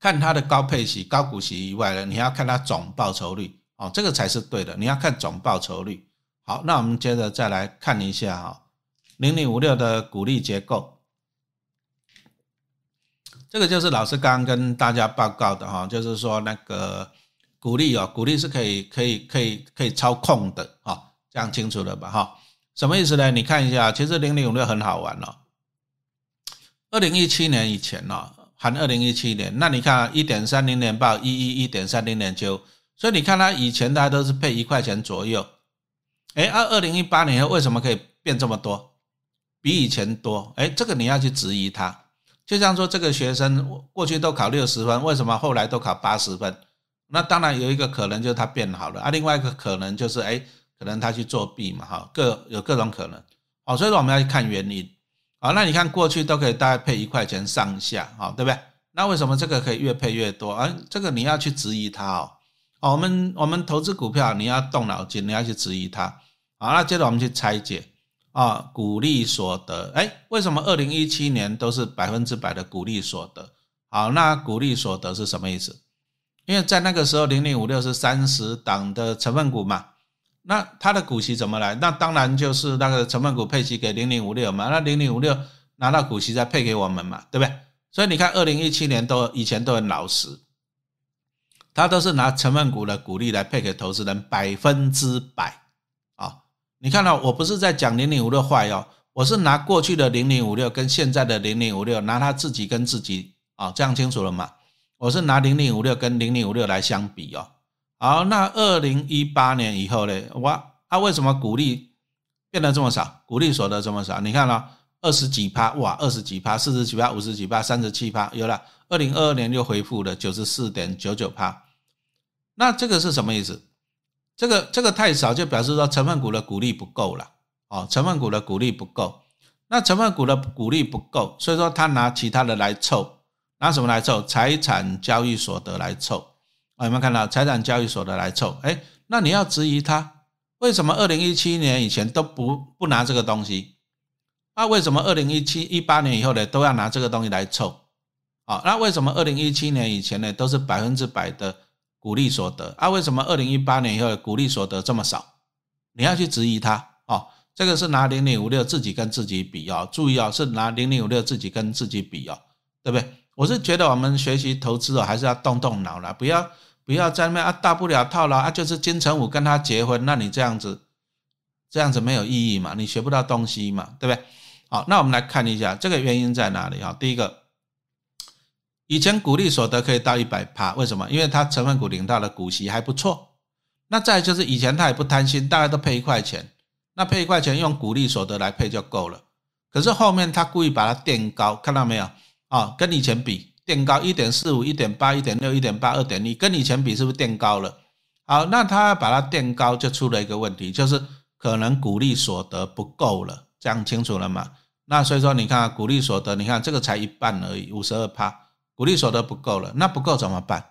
看它的高配息、高股息以外呢，你要看它总报酬率哦，这个才是对的。你要看总报酬率。好，那我们接着再来看一下哈，零零五六的股利结构，这个就是老师刚刚跟大家报告的哈，就是说那个股利哦，股利是可以可以可以可以操控的哈，讲清楚了吧哈？什么意思呢？你看一下，其实零零五六很好玩哦。二零一七年以前呢，含二零一七年，那你看一点三零年报一一一点三零年九，所以你看它以前大家都是配一块钱左右。哎，二二零一八年为什么可以变这么多，比以前多？哎，这个你要去质疑他。就像说这个学生过去都考六十分，为什么后来都考八十分？那当然有一个可能就是他变好了啊，另外一个可能就是哎，可能他去作弊嘛，哈，各有各种可能。好，所以说我们要去看原因。好，那你看过去都可以大概配一块钱上下，好，对不对？那为什么这个可以越配越多？啊，这个你要去质疑他哦。哦，我们我们投资股票，你要动脑筋，你要去质疑它。好，那接着我们去拆解啊，股利所得，哎，为什么二零一七年都是百分之百的股利所得？好，那股利所得是什么意思？因为在那个时候，零零五六是三十档的成分股嘛，那它的股息怎么来？那当然就是那个成分股配息给零零五六嘛，那零零五六拿到股息再配给我们嘛，对不对？所以你看，二零一七年都以前都很老实。他都是拿成分股的股利来配给投资人，百分之百啊！你看到我不是在讲零零五六坏哦，我是拿过去的零零五六跟现在的零零五六，拿他自己跟自己啊，这样清楚了吗？我是拿零零五六跟零零五六来相比哦。好，那二零一八年以后呢？哇，他为什么股利变得这么少？股利所得这么少？你看了二十几趴，哇，二十几趴，四十几趴，五十几趴，三十七趴，有了。二零二二年又恢复了九十四点九九趴。那这个是什么意思？这个这个太少，就表示说成分股的股利不够了哦，成分股的股利不够。那成分股的股利不够，所以说他拿其他的来凑，拿什么来凑？财产交易所得来凑。有没有看到财产交易所得来凑？哎，那你要质疑他为什么二零一七年以前都不不拿这个东西？那为什么二零一七一八年以后呢都要拿这个东西来凑？啊，那为什么二零一七年以前呢都是百分之百的？股利所得啊，为什么二零一八年以后的股利所得这么少？你要去质疑他哦。这个是拿零零五六自己跟自己比哦，注意哦，是拿零零五六自己跟自己比哦，对不对？我是觉得我们学习投资哦，还是要动动脑了，不要不要在那啊，大不了套牢啊，就是金城武跟他结婚，那你这样子这样子没有意义嘛，你学不到东西嘛，对不对？好，那我们来看一下这个原因在哪里啊？第一个。以前股利所得可以到一百趴，为什么？因为它成分股领到的股息还不错。那再就是以前他也不贪心，大家都配一块钱，那配一块钱用股利所得来配就够了。可是后面他故意把它垫高，看到没有？啊，跟以前比垫高一点四五、一点八、一点六、一点八、二点一，跟以前比是不是垫高了？好，那他把它垫高就出了一个问题，就是可能股利所得不够了，这样清楚了吗？那所以说你看股利所得，你看这个才一半而已，五十二趴。股利所得不够了，那不够怎么办？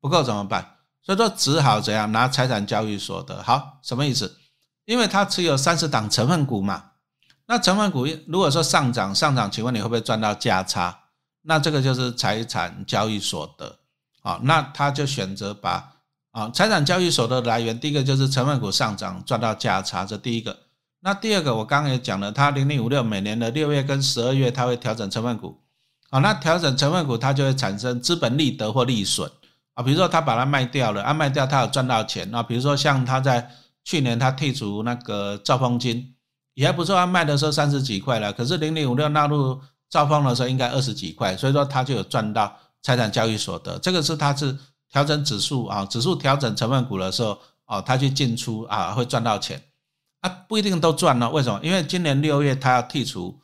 不够怎么办？所以说只好怎样拿财产交易所得。好，什么意思？因为他持有三十档成分股嘛，那成分股如果说上涨上涨，请问你会不会赚到价差？那这个就是财产交易所得。啊，那他就选择把啊财产交易所得来源，第一个就是成分股上涨赚到价差，这第一个。那第二个我刚刚也讲了，他零零五六每年的六月跟十二月，他会调整成分股。啊，那调整成分股，它就会产生资本利得或利损啊。比如说他把它卖掉了，啊卖掉他有赚到钱啊。比如说像他在去年他剔除那个兆丰金，也还不错，他卖的时候三十几块了，可是零零五六纳入兆丰的时候应该二十几块，所以说他就有赚到财产交易所得。这个是他是调整指数啊，指数调整成分股的时候啊，他去进出啊会赚到钱。啊，不一定都赚了。为什么？因为今年六月它要剔除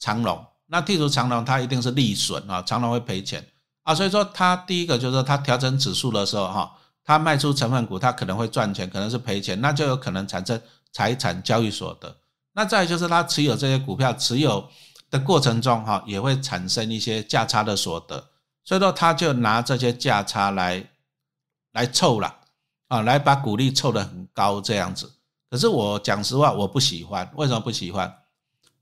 长龙，那剔除长龙它一定是利损啊，长龙会赔钱啊。所以说它第一个就是说它调整指数的时候哈，它卖出成分股，它可能会赚钱，可能是赔钱，那就有可能产生财产交易所得。那再就是它持有这些股票持有的过程中哈，也会产生一些价差的所得，所以说他就拿这些价差来来凑了啊，来把股利凑得很高这样子。可是我讲实话，我不喜欢。为什么不喜欢？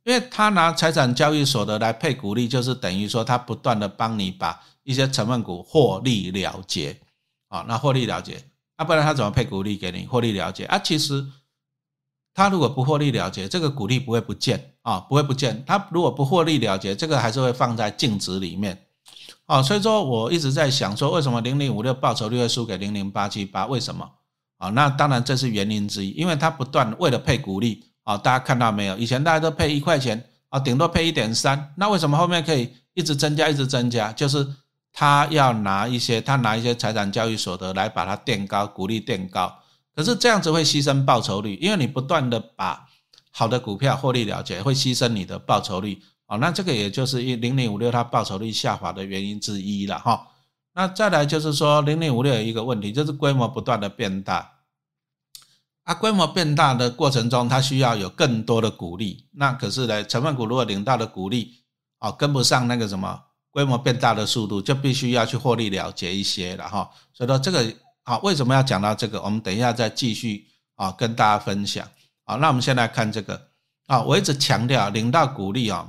因为他拿财产交易所得来配股利，就是等于说他不断的帮你把一些成分股获利了结啊。那获利了结，啊，不然他怎么配股利给你？获利了结啊，其实他如果不获利了结，这个股利不会不见啊，不会不见。他如果不获利了结，这个还是会放在净值里面啊。所以说我一直在想说，为什么零零五六报酬率会输给零零八七八？为什么？啊，那当然这是原因之一，因为它不断为了配股利啊，大家看到没有？以前大家都配一块钱啊，顶多配一点三，那为什么后面可以一直增加，一直增加？就是他要拿一些，他拿一些财产交易所得来把它垫高，股利垫高。可是这样子会牺牲报酬率，因为你不断的把好的股票获利了结，会牺牲你的报酬率啊。那这个也就是一零零五六它报酬率下滑的原因之一了哈。那再来就是说，零零五六有一个问题，就是规模不断的变大，啊，规模变大的过程中，它需要有更多的股利。那可是呢，成分股如果领到的股利，啊，跟不上那个什么规模变大的速度，就必须要去获利了结一些了哈。所以说这个，好，为什么要讲到这个？我们等一下再继续啊，跟大家分享。啊，那我们先来看这个，啊，我一直强调领到股利啊，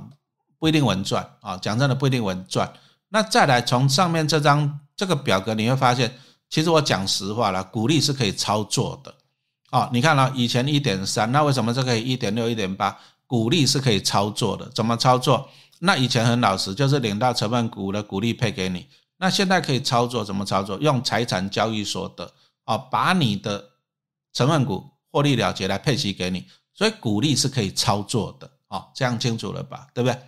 不一定稳赚啊，讲真的不一定稳赚。那再来从上面这张这个表格，你会发现，其实我讲实话了，股利是可以操作的，啊，你看了以前一点三，那为什么这个一点六、一点八，股利是可以操作的？怎么操作？那以前很老实，就是领到成分股的股利配给你，那现在可以操作，怎么操作？用财产交易所得，啊，把你的成分股获利了结来配息给你，所以股利是可以操作的，啊，这样清楚了吧？对不对？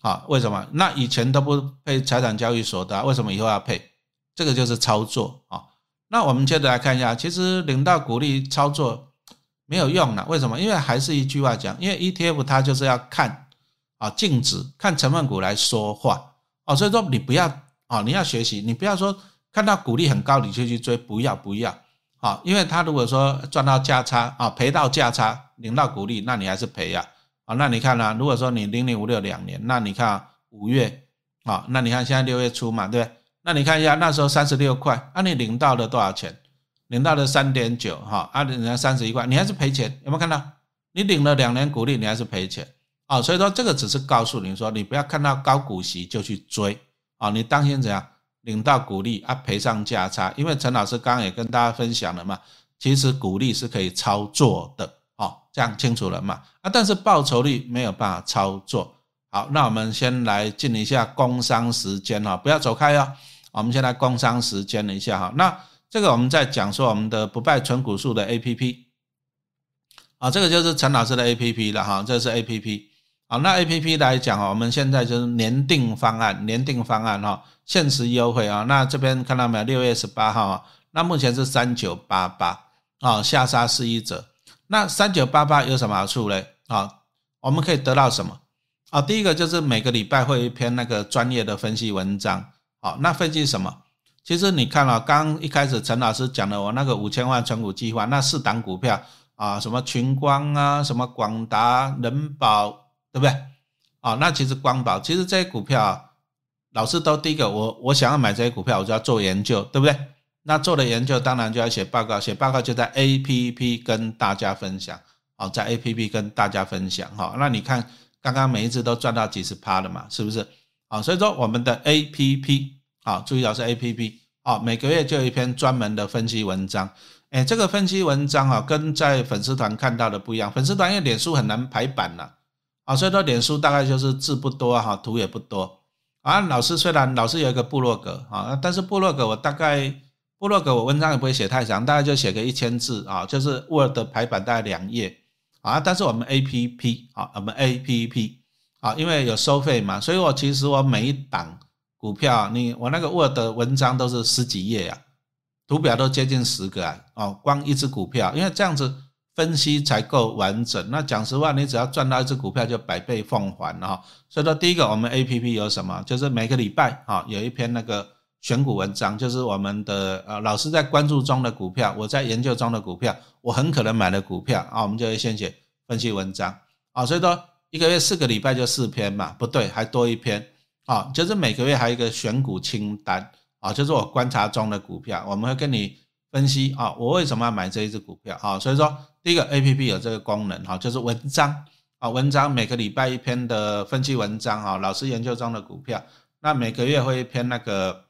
啊，为什么？那以前都不配财产交易所得，为什么以后要配？这个就是操作啊。那我们接着来看一下，其实领到股利操作没有用了，为什么？因为还是一句话讲，因为 ETF 它就是要看啊净值，看成分股来说话哦。所以说你不要啊，你要学习，你不要说看到股利很高你就去追，不要不要啊，因为他如果说赚到价差啊，赔到价差，领到股利，那你还是赔呀。啊，那你看呢？如果说你零零五六两年，那你看五月啊，那你看现在六月初嘛，对不对？那你看一下那时候三十六块，啊，你领到了多少钱？领到了三点九，哈，啊，人家三十一块，你还是赔钱，有没有看到？你领了两年股利，你还是赔钱啊。所以说这个只是告诉你说，你不要看到高股息就去追啊，你当心怎样领到股利啊赔上价差，因为陈老师刚刚也跟大家分享了嘛，其实股利是可以操作的。好，这样清楚了嘛？啊，但是报酬率没有办法操作。好，那我们先来进一下工商时间哈，不要走开哦。我们先来工商时间了一下哈。那这个我们在讲说我们的不败纯股数的 A P P，啊，这个就是陈老师的 A P P 了哈，这是 A P P。好，那 A P P 来讲哦，我们现在就是年定方案，年定方案哈，限时优惠啊。那这边看到没有？六月十八号，那目前是三九八八啊，下杀四一折。那三九八八有什么好处嘞？啊，我们可以得到什么？啊，第一个就是每个礼拜会一篇那个专业的分析文章。好，那分析什么？其实你看了，刚一开始陈老师讲的我那个五千万存股计划，那四档股票啊，什么群光啊，什么广达、人保，对不对？啊，那其实光宝，其实这些股票啊，老师都第一个，我我想要买这些股票，我就要做研究，对不对？那做了研究，当然就要写报告。写报告就在 A P P 跟大家分享，好，在 A P P 跟大家分享，哈。那你看，刚刚每一次都赚到几十趴了嘛，是不是？好，所以说我们的 A P P，啊，注意到是 A P P，啊，每个月就有一篇专门的分析文章。哎，这个分析文章啊，跟在粉丝团看到的不一样。粉丝团因为脸书很难排版呐，啊所以说脸书大概就是字不多哈，图也不多。啊，老师虽然老师有一个部落格啊，但是部落格我大概。部落格我文章也不会写太长，大概就写个一千字啊，就是 Word 排版大概两页啊。但是我们 A P P 啊，我们 A P P 啊，因为有收费嘛，所以我其实我每一档股票，你我那个 Word 文章都是十几页啊，图表都接近十个啊。哦，光一只股票，因为这样子分析才够完整。那讲实话，你只要赚到一只股票就百倍奉还了。所以说，第一个我们 A P P 有什么？就是每个礼拜啊有一篇那个选股文章，就是我们的呃老师在关注中的股票，我在研究中的股票，我很可能买的股票啊，我们就会先写分析文章啊。所以说一个月四个礼拜就四篇嘛，不对，还多一篇啊，就是每个月还有一个选股清单啊，就是我观察中的股票，我们会跟你分析啊，我为什么要买这一只股票啊。所以说第一个 A P P 有这个功能哈，就是文章。啊，文章每个礼拜一篇的分析文章啊，老师研究中的股票，那每个月会一篇那个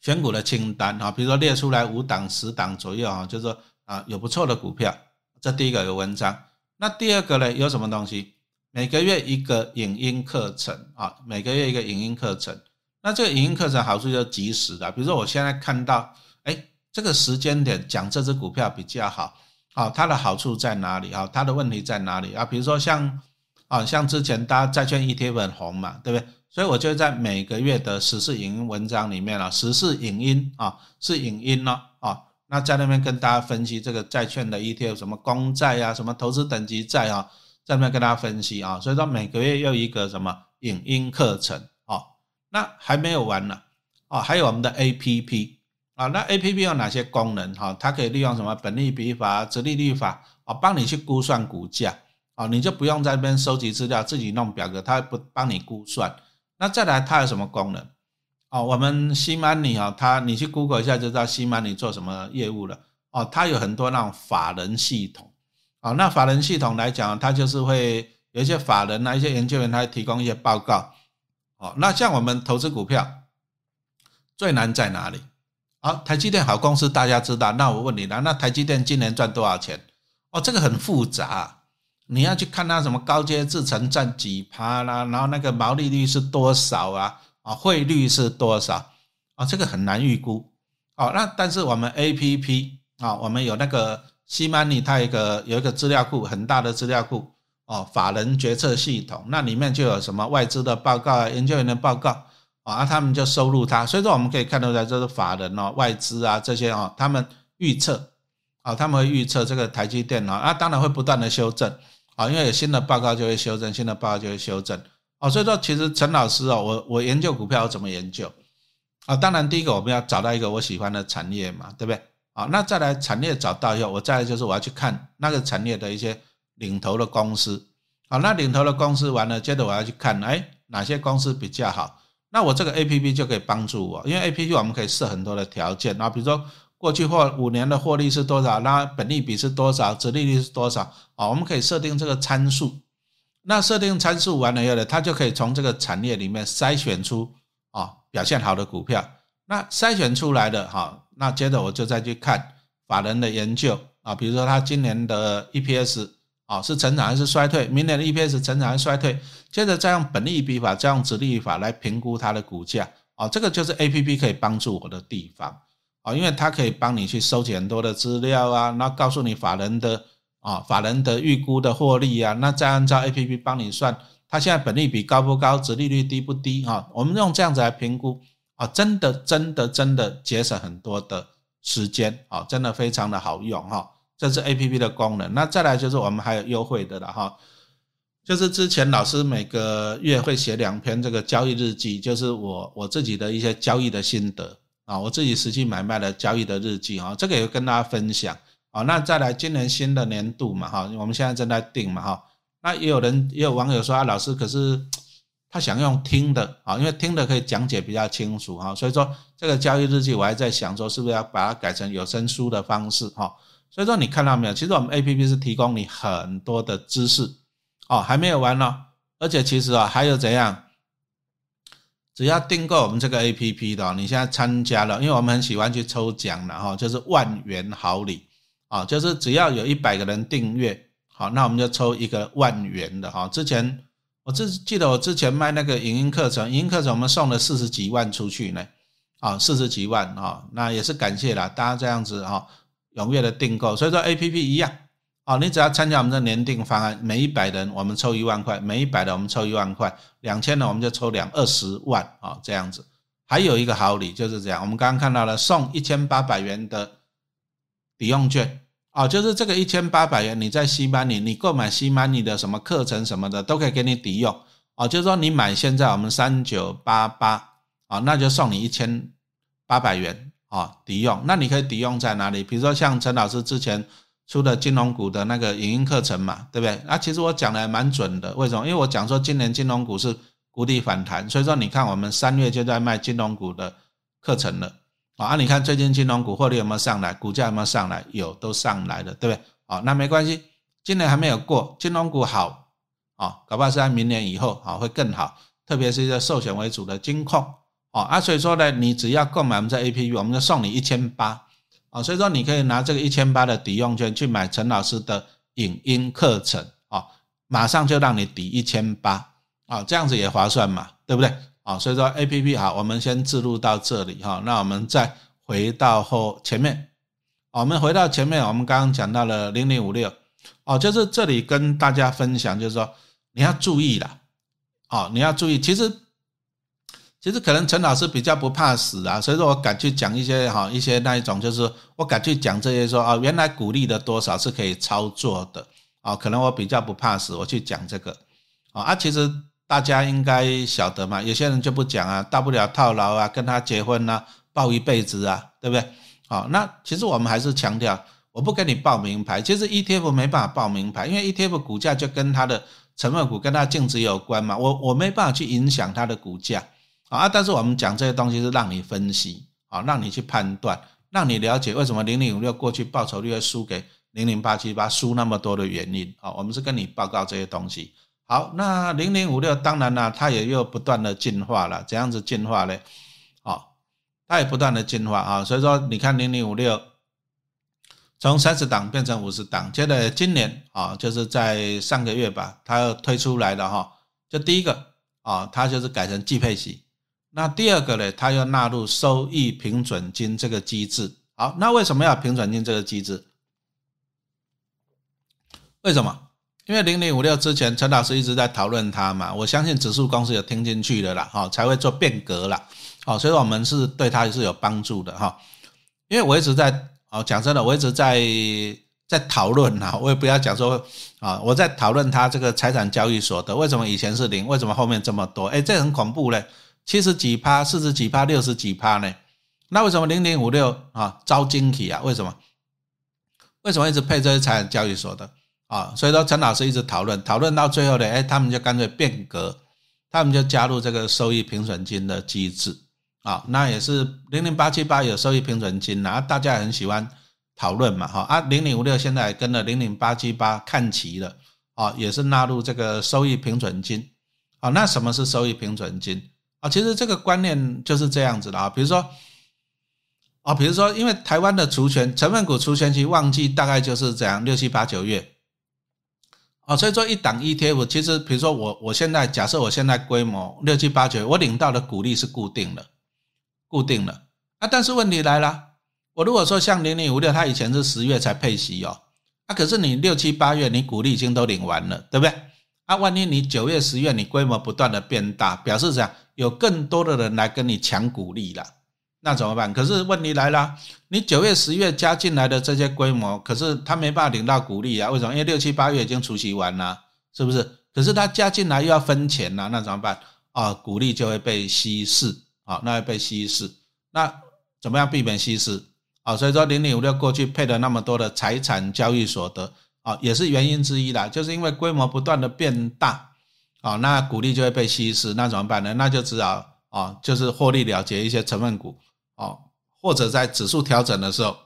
选股的清单啊，比如说列出来五档、十档左右啊，就是说啊有不错的股票，这第一个有文章。那第二个呢，有什么东西？每个月一个影音课程啊，每个月一个影音课程。那这个影音课程好处就及时的，比如说我现在看到，哎，这个时间点讲这只股票比较好。好，它的好处在哪里啊？它的问题在哪里啊？比如说像啊，像之前大家债券 ETF 很红嘛，对不对？所以我就在每个月的时事影音文章里面啊，时事影音啊，是影音咯啊，那在那边跟大家分析这个债券的 ETF 什么公债啊，什么投资等级债啊，在那边跟大家分析啊，所以说每个月又一个什么影音课程啊，那还没有完呢啊，还有我们的 APP。啊，那 A P P 有哪些功能？哈，它可以利用什么本利比法、直利率法啊，帮你去估算股价啊，你就不用在那边收集资料，自己弄表格，它不帮你估算。那再来，它有什么功能？哦，我们西曼尼啊，它你去 Google 一下就知道西曼尼做什么业务了。哦，它有很多那种法人系统。哦，那法人系统来讲，它就是会有一些法人啊，一些研究员，他提供一些报告。哦，那像我们投资股票，最难在哪里？好，台积电好公司，大家知道。那我问你了，那台积电今年赚多少钱？哦，这个很复杂，你要去看它什么高阶制程占几趴啦，然后那个毛利率是多少啊？啊，汇率是多少？啊，这个很难预估。哦，那但是我们 A P P 啊，我们有那个西曼尼，它一个有一个资料库，很大的资料库哦，法人决策系统，那里面就有什么外资的报告啊，研究员的报告。啊，他们就收入它，所以说我们可以看到，在这是法人哦、外资啊这些哦，他们预测，啊，他们会预测这个台积电啊，啊，当然会不断的修正，啊，因为有新的报告就会修正，新的报告就会修正，哦，所以说其实陈老师哦，我我研究股票怎么研究？啊，当然第一个我们要找到一个我喜欢的产业嘛，对不对？啊，那再来产业找到以后，我再来就是我要去看那个产业的一些领头的公司，啊，那领头的公司完了，接着我要去看，哎，哪些公司比较好？那我这个 A P P 就可以帮助我，因为 A P P 我们可以设很多的条件啊，比如说过去或五年的获利是多少，那本利比是多少，折利率是多少啊，我们可以设定这个参数。那设定参数完了以后呢，它就可以从这个产业里面筛选出啊表现好的股票。那筛选出来的哈，那接着我就再去看法人的研究啊，比如说他今年的 E P S。啊，是成长还是衰退？明年的 EPS 成长还是衰退？接着再用本利比法，再用值利率法来评估它的股价。啊，这个就是 APP 可以帮助我的地方。啊，因为它可以帮你去收集很多的资料啊，那告诉你法人的啊，法人的预估的获利啊，那再按照 APP 帮你算，它现在本利比高不高，值利率低不低？哈，我们用这样子来评估。啊，真的，真的，真的节省很多的时间。啊，真的非常的好用。哈。这是 A P P 的功能，那再来就是我们还有优惠的了哈，就是之前老师每个月会写两篇这个交易日记，就是我我自己的一些交易的心得啊，我自己实际买卖的交易的日记啊，这个也跟大家分享啊。那再来今年新的年度嘛哈，我们现在正在定嘛哈，那也有人也有网友说啊，老师可是他想用听的啊，因为听的可以讲解比较清楚哈，所以说这个交易日记我还在想说是不是要把它改成有声书的方式哈。所以说你看到没有？其实我们 A P P 是提供你很多的知识哦，还没有完呢。而且其实啊，还有怎样？只要订购我们这个 A P P 的，你现在参加了，因为我们很喜欢去抽奖的哈，就是万元好礼啊，就是只要有一百个人订阅，好，那我们就抽一个万元的哈。之前我之记得我之前卖那个影音课程，影音课程我们送了四十几万出去呢，啊，四十几万啊，那也是感谢了大家这样子哈。踊跃的订购，所以说 A P P 一样，哦，你只要参加我们的年订方案，每一百人我们抽一万块，每一百的我们抽一万块，两千的我们就抽两二十万啊，这样子。还有一个好礼就是这样，我们刚刚看到了送一千八百元的抵用券哦，就是这个一千八百元，你在西班尼，你购买西班尼的什么课程什么的，都可以给你抵用。哦，就是说你买现在我们三九八八，啊，那就送你一千八百元，啊，抵用。那你可以抵用在哪里？比如说像陈老师之前出的金融股的那个影音课程嘛，对不对？啊，其实我讲的还蛮准的。为什么？因为我讲说今年金融股是谷底反弹，所以说你看我们三月就在卖金融股的课程了。啊，你看最近金融股获利有没有上来？股价有没有上来？有，都上来了，对不对？啊，那没关系，今年还没有过，金融股好，啊，搞不好是在明年以后啊会更好，特别是一些寿险为主的金控，哦，啊，所以说呢，你只要购买我们这 A P P，我们就送你一千八，啊，所以说你可以拿这个一千八的抵用券去买陈老师的影音课程，啊，马上就让你抵一千八，啊，这样子也划算嘛，对不对？啊，所以说 A P P 好，我们先记录到这里哈。那我们再回到后前面，我们回到前面，我们刚刚讲到了零零五六，哦，就是这里跟大家分享，就是说你要注意啦，哦，你要注意，其实其实可能陈老师比较不怕死啊，所以说我敢去讲一些哈一些那一种，就是我敢去讲这些说啊，原来鼓励的多少是可以操作的啊，可能我比较不怕死，我去讲这个啊，啊，其实。大家应该晓得嘛，有些人就不讲啊，大不了套牢啊，跟他结婚啊，抱一辈子啊，对不对？好，那其实我们还是强调，我不跟你报名牌。其实 ETF 没办法报名牌，因为 ETF 股价就跟它的成分股跟它净值有关嘛，我我没办法去影响它的股价啊。但是我们讲这些东西是让你分析啊，让你去判断，让你了解为什么零零五六过去报酬率会输给零零八七八输那么多的原因啊。我们是跟你报告这些东西。好，那零零五六当然了，它也又不断的进化了，怎样子进化呢？好，它也不断的进化啊，所以说你看零零五六从三十档变成五十档，接着今年啊，就是在上个月吧，它又推出来了哈，就第一个啊，它就是改成季配型，那第二个呢，它要纳入收益平准金这个机制。好，那为什么要平准金这个机制？为什么？因为零零五六之前，陈老师一直在讨论它嘛，我相信指数公司有听进去的啦，哈，才会做变革啦，好，所以我们是对它是有帮助的哈。因为我一直在，哦，讲真的，我一直在在讨论哈，我也不要讲说啊，我在讨论它这个财产交易所得为什么以前是零，为什么后面这么多？哎，这很恐怖嘞，七十几趴、四十几趴、六十几趴呢？那为什么零零五六啊招惊喜啊？为什么？为什么一直配这些财产交易所的？啊，所以说陈老师一直讨论，讨论到最后呢，哎，他们就干脆变革，他们就加入这个收益平准金的机制啊，那也是零零八七八有收益平准金啊，大家很喜欢讨论嘛，哈啊，零零五六现在跟了零零八七八看齐了啊，也是纳入这个收益平准金啊，那什么是收益平准金啊？其实这个观念就是这样子的啊，比如说啊，比如说因为台湾的除权成分股除权期旺季大概就是这样六七八九月。啊，所以说一档 ETF，其实比如说我我现在假设我现在规模六七八九，我领到的股利是固定的，固定的。啊，但是问题来了，我如果说像零零五六，它以前是十月才配息哦，啊，可是你六七八月你股利已经都领完了，对不对？啊，万一你九月十月你规模不断的变大，表示怎样？有更多的人来跟你抢股利了。那怎么办？可是问题来了，你九月、十月加进来的这些规模，可是他没办法领到股利啊？为什么？因为六七八月已经除息完了，是不是？可是他加进来又要分钱呐，那怎么办？啊，股利就会被稀释啊，那会被稀释。那怎么样避免稀释？啊，所以说零零五六过去配了那么多的财产交易所得也是原因之一啦，就是因为规模不断的变大啊，那股利就会被稀释，那怎么办呢？那就只好啊，就是获利了结一些成分股。哦，或者在指数调整的时候，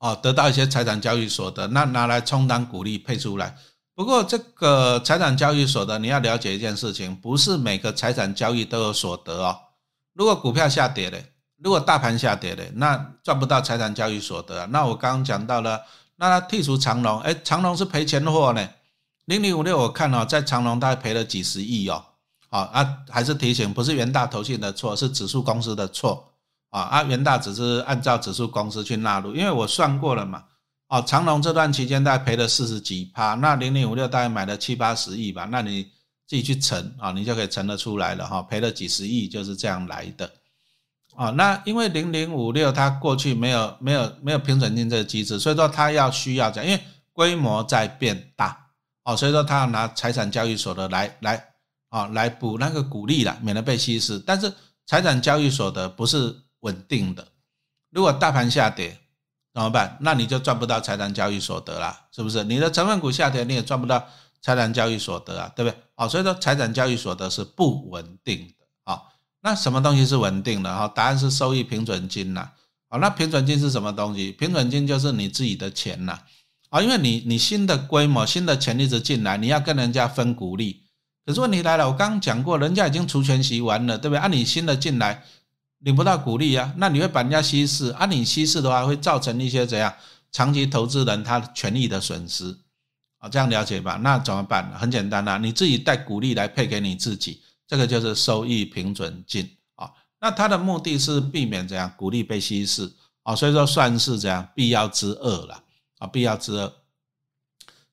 哦，得到一些财产交易所得，那拿来充当股利配出来。不过这个财产交易所得，你要了解一件事情，不是每个财产交易都有所得哦。如果股票下跌了，如果大盘下跌了，那赚不到财产交易所得。那我刚刚讲到了，那他剔除长隆，哎，长隆是赔钱的货呢。零零五六，我看哦，在长隆大概赔了几十亿哦。好啊，还是提醒，不是元大投信的错，是指数公司的错。啊，啊，元大只是按照指数公司去纳入，因为我算过了嘛。哦，长隆这段期间大概赔了四十几趴，那零零五六大概买了七八十亿吧，那你自己去乘啊，你就可以乘得出来了哈，赔了几十亿就是这样来的。啊，那因为零零五六它过去没有没有没有平准金这个机制，所以说它要需要这样，因为规模在变大哦，所以说它要拿财产交易所得来来啊来补那个股利了，免得被稀释。但是财产交易所得不是稳定的，如果大盘下跌怎么办？那你就赚不到财产交易所得了，是不是？你的成分股下跌，你也赚不到财产交易所得啊，对不对？哦，所以说财产交易所得是不稳定的。那什么东西是稳定的哈？答案是收益平准金呐。好，那平准金是什么东西？平准金就是你自己的钱呐。啊，因为你你新的规模、新的钱一直进来，你要跟人家分股利。可是问题来了，我刚刚讲过，人家已经除权息完了，对不对？啊，你新的进来领不到股利啊，那你会把人家稀释。啊，你稀释的话，会造成一些怎样长期投资人他权益的损失。啊，这样了解吧？那怎么办？很简单呐，你自己带股利来配给你自己。这个就是收益平准金啊，那它的目的是避免怎样股利被稀释啊，所以说算是怎样必要之恶了啊，必要之恶。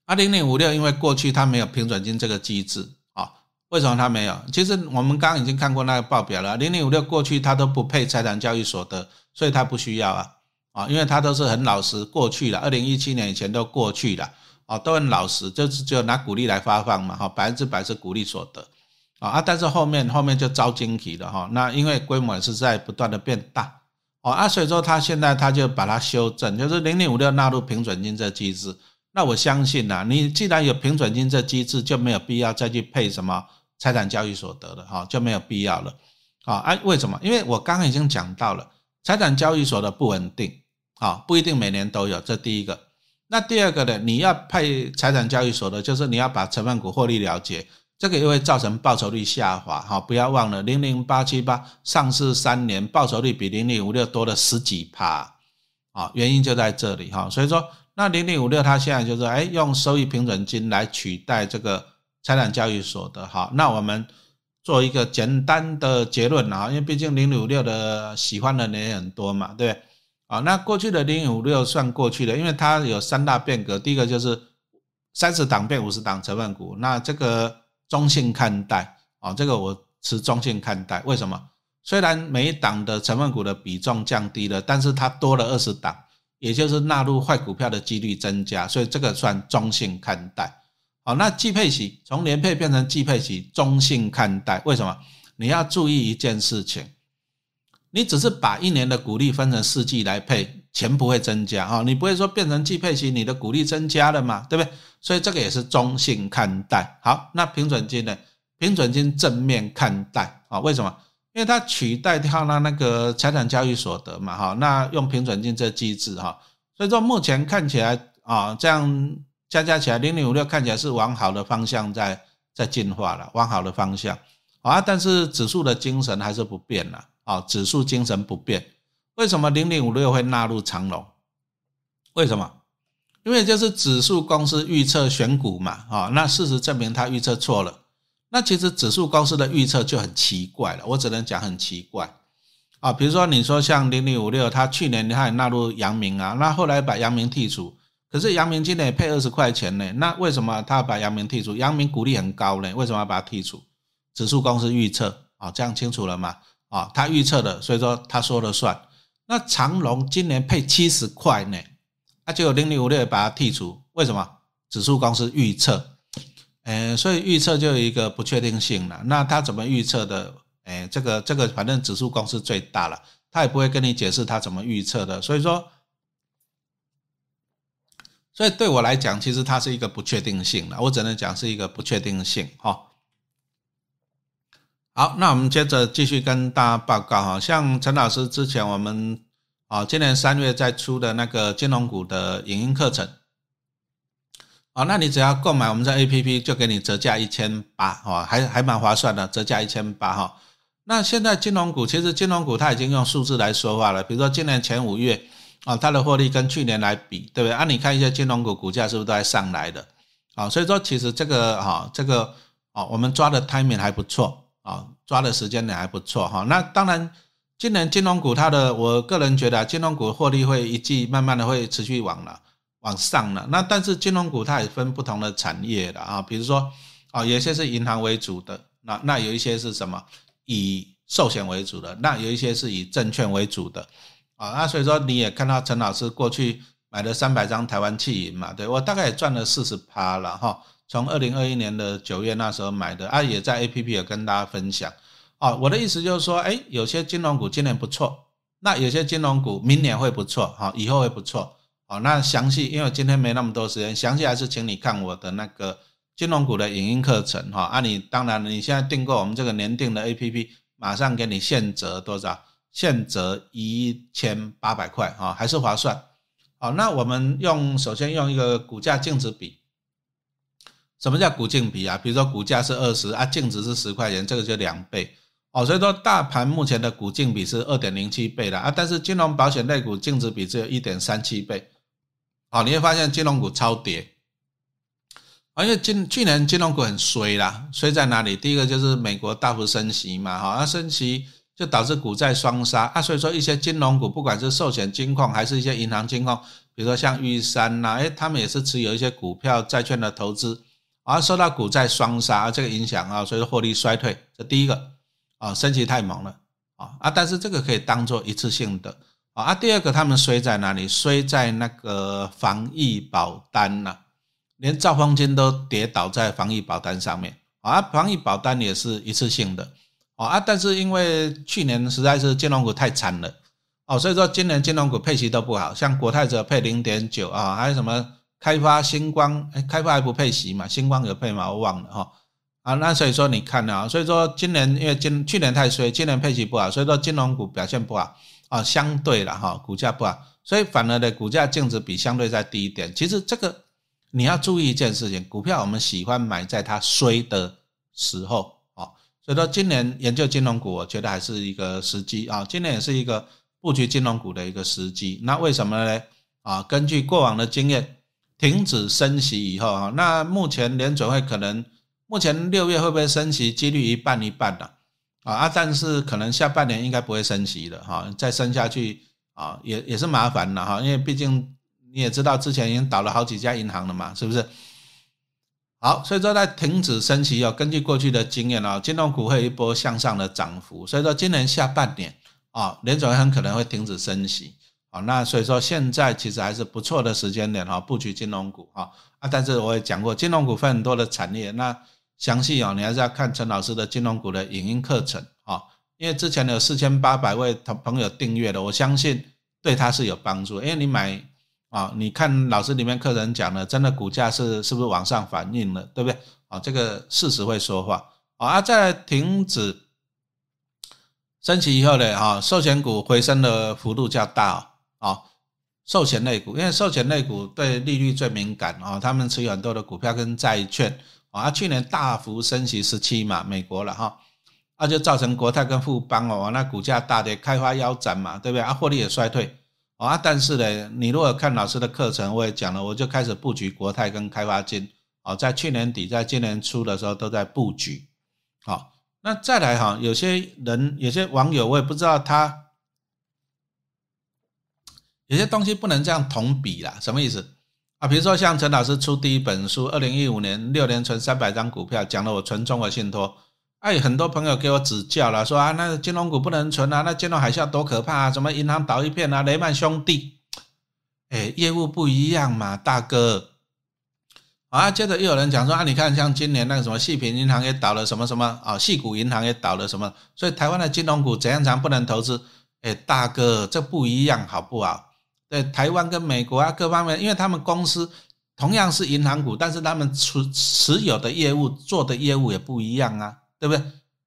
二，零零五六因为过去它没有平准金这个机制啊，为什么它没有？其实我们刚刚已经看过那个报表了，零零五六过去它都不配财产交易所得，所以它不需要啊啊，因为它都是很老实过去了，二零一七年以前都过去了啊，都很老实，就是只有拿股利来发放嘛哈，百分之百是股利所得。啊，但是后面后面就遭惊奇了哈。那因为规模是在不断的变大，哦啊，所以说他现在他就把它修正，就是零零五六纳入平准金这机制。那我相信呐，你既然有平准金这机制，就没有必要再去配什么财产交易所得了哈，就没有必要了。啊，哎，为什么？因为我刚刚已经讲到了财产交易所的不稳定，啊，不一定每年都有，这第一个。那第二个呢，你要配财产交易所的，就是你要把成分股获利了结。这个又会造成报酬率下滑，哈，不要忘了零零八七八上市三年报酬率比零零五六多了十几趴，啊，原因就在这里，哈，所以说那零零五六它现在就是哎用收益平准金来取代这个财产交易所的，哈，那我们做一个简单的结论啊，因为毕竟零零五六的喜欢的人也很多嘛，对不对？啊，那过去的零零五六算过去的，因为它有三大变革，第一个就是三十档变五十档成分股，那这个。中性看待啊，这个我持中性看待。为什么？虽然每一档的成分股的比重降低了，但是它多了二十档，也就是纳入坏股票的几率增加，所以这个算中性看待。好，那季配息从年配变成季配息，中性看待。为什么？你要注意一件事情，你只是把一年的股利分成四季来配，钱不会增加啊，你不会说变成季配息，你的股利增加了嘛，对不对？所以这个也是中性看待。好，那平准金呢？平准金正面看待啊？为什么？因为它取代掉了那个财产交易所得嘛，哈。那用平准金这机制哈，所以说目前看起来啊，这样加加起来零零五六看起来是往好的方向在在进化了，往好的方向啊。但是指数的精神还是不变了啊，指数精神不变。为什么零零五六会纳入长龙？为什么？因为就是指数公司预测选股嘛，啊，那事实证明他预测错了。那其实指数公司的预测就很奇怪了，我只能讲很奇怪啊。比如说你说像零零五六，它去年他也纳入阳明啊，那后来把阳明剔除，可是阳明今年也配二十块钱呢，那为什么他要把阳明剔除？阳明股利很高呢，为什么要把它剔除？指数公司预测啊，这样清楚了吗？啊，他预测的，所以说他说了算。那长隆今年配七十块呢？那就零零五六把它剔除，为什么？指数公司预测，诶，所以预测就有一个不确定性了。那他怎么预测的？哎，这个这个反正指数公司最大了，他也不会跟你解释他怎么预测的。所以说，所以对我来讲，其实它是一个不确定性了。我只能讲是一个不确定性。哈，好，那我们接着继续跟大家报告哈，像陈老师之前我们。啊，今年三月在出的那个金融股的影音课程，啊，那你只要购买我们这 A P P，就给你折价一千八，哦，还还蛮划算的，折价一千八哈。那现在金融股其实金融股它已经用数字来说话了，比如说今年前五月啊，它的获利跟去年来比，对不对？啊，你看一下金融股股价是不是都在上来的？啊，所以说其实这个哈，这个啊，我们抓的 timing 还不错啊，抓的时间点还不错哈。那当然。今年金融股它的，我个人觉得金融股获利会一季慢慢的会持续往了往上了。那但是金融股它也分不同的产业的啊，比如说啊，有些是银行为主的，那那有一些是什么以寿险为主的，那有一些是以证券为主的，啊，那所以说你也看到陈老师过去买了三百张台湾汽银嘛，对我大概也赚了四十趴了哈，从二零二一年的九月那时候买的，啊，也在 A P P 有跟大家分享，哦，我的意思就是说，哎，有些金融股今年不错，那有些金融股明年会不错，哈，以后会不错，哦，那详细，因为今天没那么多时间，详细还是请你看我的那个。金融股的影音课程，哈，啊，你当然你现在订购我们这个年订的 A P P，马上给你现折多少？现折一千八百块，哈，还是划算。好，那我们用首先用一个股价净值比，什么叫股净比啊？比如说股价是二十啊，净值是十块钱，这个就两倍。哦，所以说大盘目前的股净比是二点零七倍的啊，但是金融保险类股净值比只有一点三七倍。好，你会发现金融股超跌。而且今去年金融股很衰啦，衰在哪里？第一个就是美国大幅升息嘛，哈，那升息就导致股债双杀啊，所以说一些金融股，不管是寿险金控还是一些银行金控，比如说像玉山呐，哎，他们也是持有一些股票、债券的投资，而受到股债双杀这个影响啊，所以说获利衰退。这第一个啊，升息太猛了啊啊，但是这个可以当做一次性的啊。第二个，他们衰在哪里？衰在那个防疫保单呐。连兆丰金都跌倒在防疫保单上面啊，防疫保单也是一次性的啊，但是因为去年实在是金融股太惨了哦，所以说今年金融股配息都不好，像国泰者配零点九啊，还有什么开发星光，哎，开发还不配息嘛，星光有配嘛，我忘了哈啊，那所以说你看啊，所以说今年因为今去年太衰，今年配息不好，所以说金融股表现不好啊，相对了哈，股价不好，所以反而的股价净值比相对再低一点，其实这个。你要注意一件事情，股票我们喜欢买在它衰的时候啊，所以说今年研究金融股，我觉得还是一个时机啊，今年也是一个布局金融股的一个时机。那为什么呢？啊，根据过往的经验，停止升息以后啊，那目前联准会可能目前六月会不会升息，几率一半一半的啊啊，但是可能下半年应该不会升息了哈，再升下去啊也也是麻烦了哈，因为毕竟。你也知道，之前已经倒了好几家银行了嘛，是不是？好，所以说在停止升息哦，根据过去的经验哦，金融股会一波向上的涨幅，所以说今年下半年啊，联总很可能会停止升息啊，那所以说现在其实还是不错的时间点哈，布局金融股啊啊，但是我也讲过，金融股分很多的产业，那详细哦，你还是要看陈老师的金融股的影音课程啊，因为之前有四千八百位同朋友订阅的，我相信对他是有帮助，因为你买。啊，你看老师里面课程讲的，真的股价是是不是往上反应了，对不对？啊，这个事实会说话。啊，在停止升息以后呢，哈，寿险股回升的幅度较大啊，寿险类股，因为寿险类股对利率最敏感啊，他们持有很多的股票跟债券啊，去年大幅升息十七嘛，美国了哈，那就造成国泰跟富邦哦，那股价大跌，开发腰斩嘛，对不对？啊，获利也衰退。啊，但是呢，你如果看老师的课程，我也讲了，我就开始布局国泰跟开发金。哦，在去年底，在今年初的时候都在布局。好，那再来哈，有些人，有些网友，我也不知道他有些东西不能这样同比啦，什么意思啊？比如说像陈老师出第一本书，二零一五年六年存三百张股票，讲了我存中国信托。哎，很多朋友给我指教了，说啊，那金融股不能存啊，那金融海啸多可怕啊，什么银行倒一片啊，雷曼兄弟，哎，业务不一样嘛，大哥。啊，接着又有人讲说啊，你看像今年那个什么细品银行也倒了，什么什么啊，细股银行也倒了，什么，所以台湾的金融股怎样才不能投资？哎，大哥，这不一样好不好？对，台湾跟美国啊各方面，因为他们公司同样是银行股，但是他们持持有的业务做的业务也不一样啊。对不对？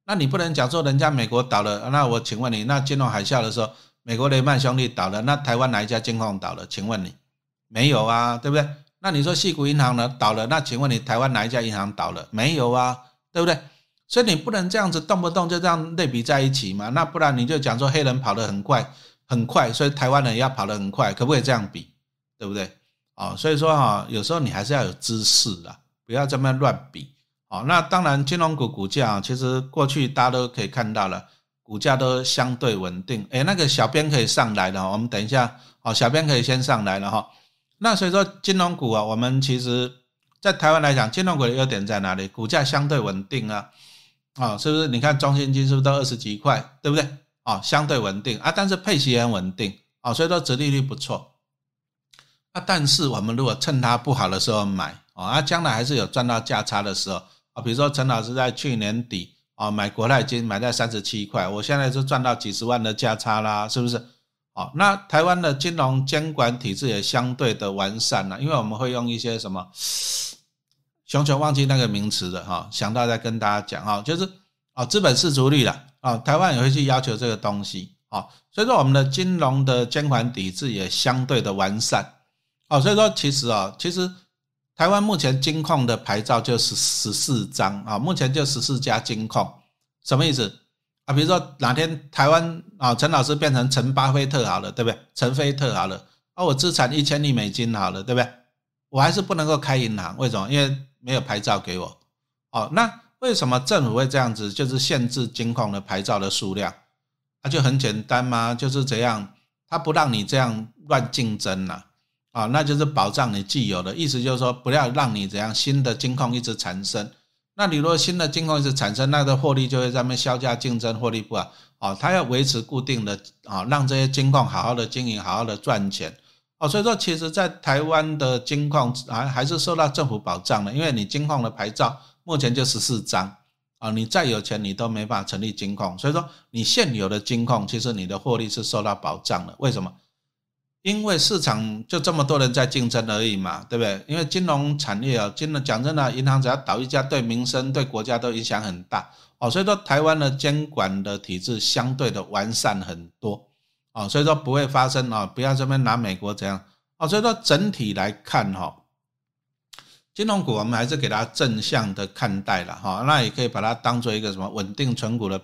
那你不能讲说人家美国倒了，那我请问你，那金融海啸的时候，美国雷曼兄弟倒了，那台湾哪一家金控倒了？请问你没有啊？对不对？那你说细谷银行呢倒了，那请问你台湾哪一家银行倒了？没有啊？对不对？所以你不能这样子动不动就这样类比在一起嘛？那不然你就讲说黑人跑得很快很快，所以台湾人要跑得很快，可不可以这样比？对不对？啊，所以说哈，有时候你还是要有知识的，不要这么乱比。好，那当然，金融股股价其实过去大家都可以看到了，股价都相对稳定。诶，那个小编可以上来了，我们等一下，哦，小编可以先上来了哈。那所以说，金融股啊，我们其实在台湾来讲，金融股的优点在哪里？股价相对稳定啊，啊，是不是？你看中信金是不是都二十几块，对不对？啊，相对稳定啊，但是配息也很稳定啊，所以说折利率不错。啊，但是我们如果趁它不好的时候买啊，啊，将来还是有赚到价差的时候啊。比如说陈老师在去年底啊买国泰金买在三十七块，我现在就赚到几十万的价差啦，是不是？好，那台湾的金融监管体制也相对的完善了，因为我们会用一些什么，熊熊忘记那个名词的哈，想到再跟大家讲哈，就是啊资本市足率了啊，台湾也会去要求这个东西啊，所以说我们的金融的监管体制也相对的完善啊，所以说其实啊，其实台湾目前金控的牌照就是十四张啊，目前就十四家金控，什么意思？啊，比如说哪天台湾啊，陈老师变成陈巴菲特好了，对不对？陈菲特好了，啊，我资产一千亿美金好了，对不对？我还是不能够开银行，为什么？因为没有牌照给我。哦，那为什么政府会这样子，就是限制金控的牌照的数量？那就很简单嘛，就是这样，他不让你这样乱竞争了，啊，那就是保障你既有的，意思就是说不要让你怎样新的金矿一直产生。那你如果新的金矿一直产生，那个获利就会在那销价竞争，获利不好哦。它要维持固定的啊，让这些金矿好好的经营，好好的赚钱哦。所以说，其实，在台湾的金矿还还是受到政府保障的，因为你金矿的牌照目前就十四张啊，你再有钱你都没办法成立金控。所以说，你现有的金控其实你的获利是受到保障的。为什么？因为市场就这么多人在竞争而已嘛，对不对？因为金融产业啊，金融讲真的，银行只要倒一家，对民生、对国家都影响很大哦。所以说，台湾的监管的体制相对的完善很多哦，所以说不会发生啊，不要这边拿美国怎样哦。所以说整体来看哈，金融股我们还是给它正向的看待了哈，那也可以把它当做一个什么稳定存股的。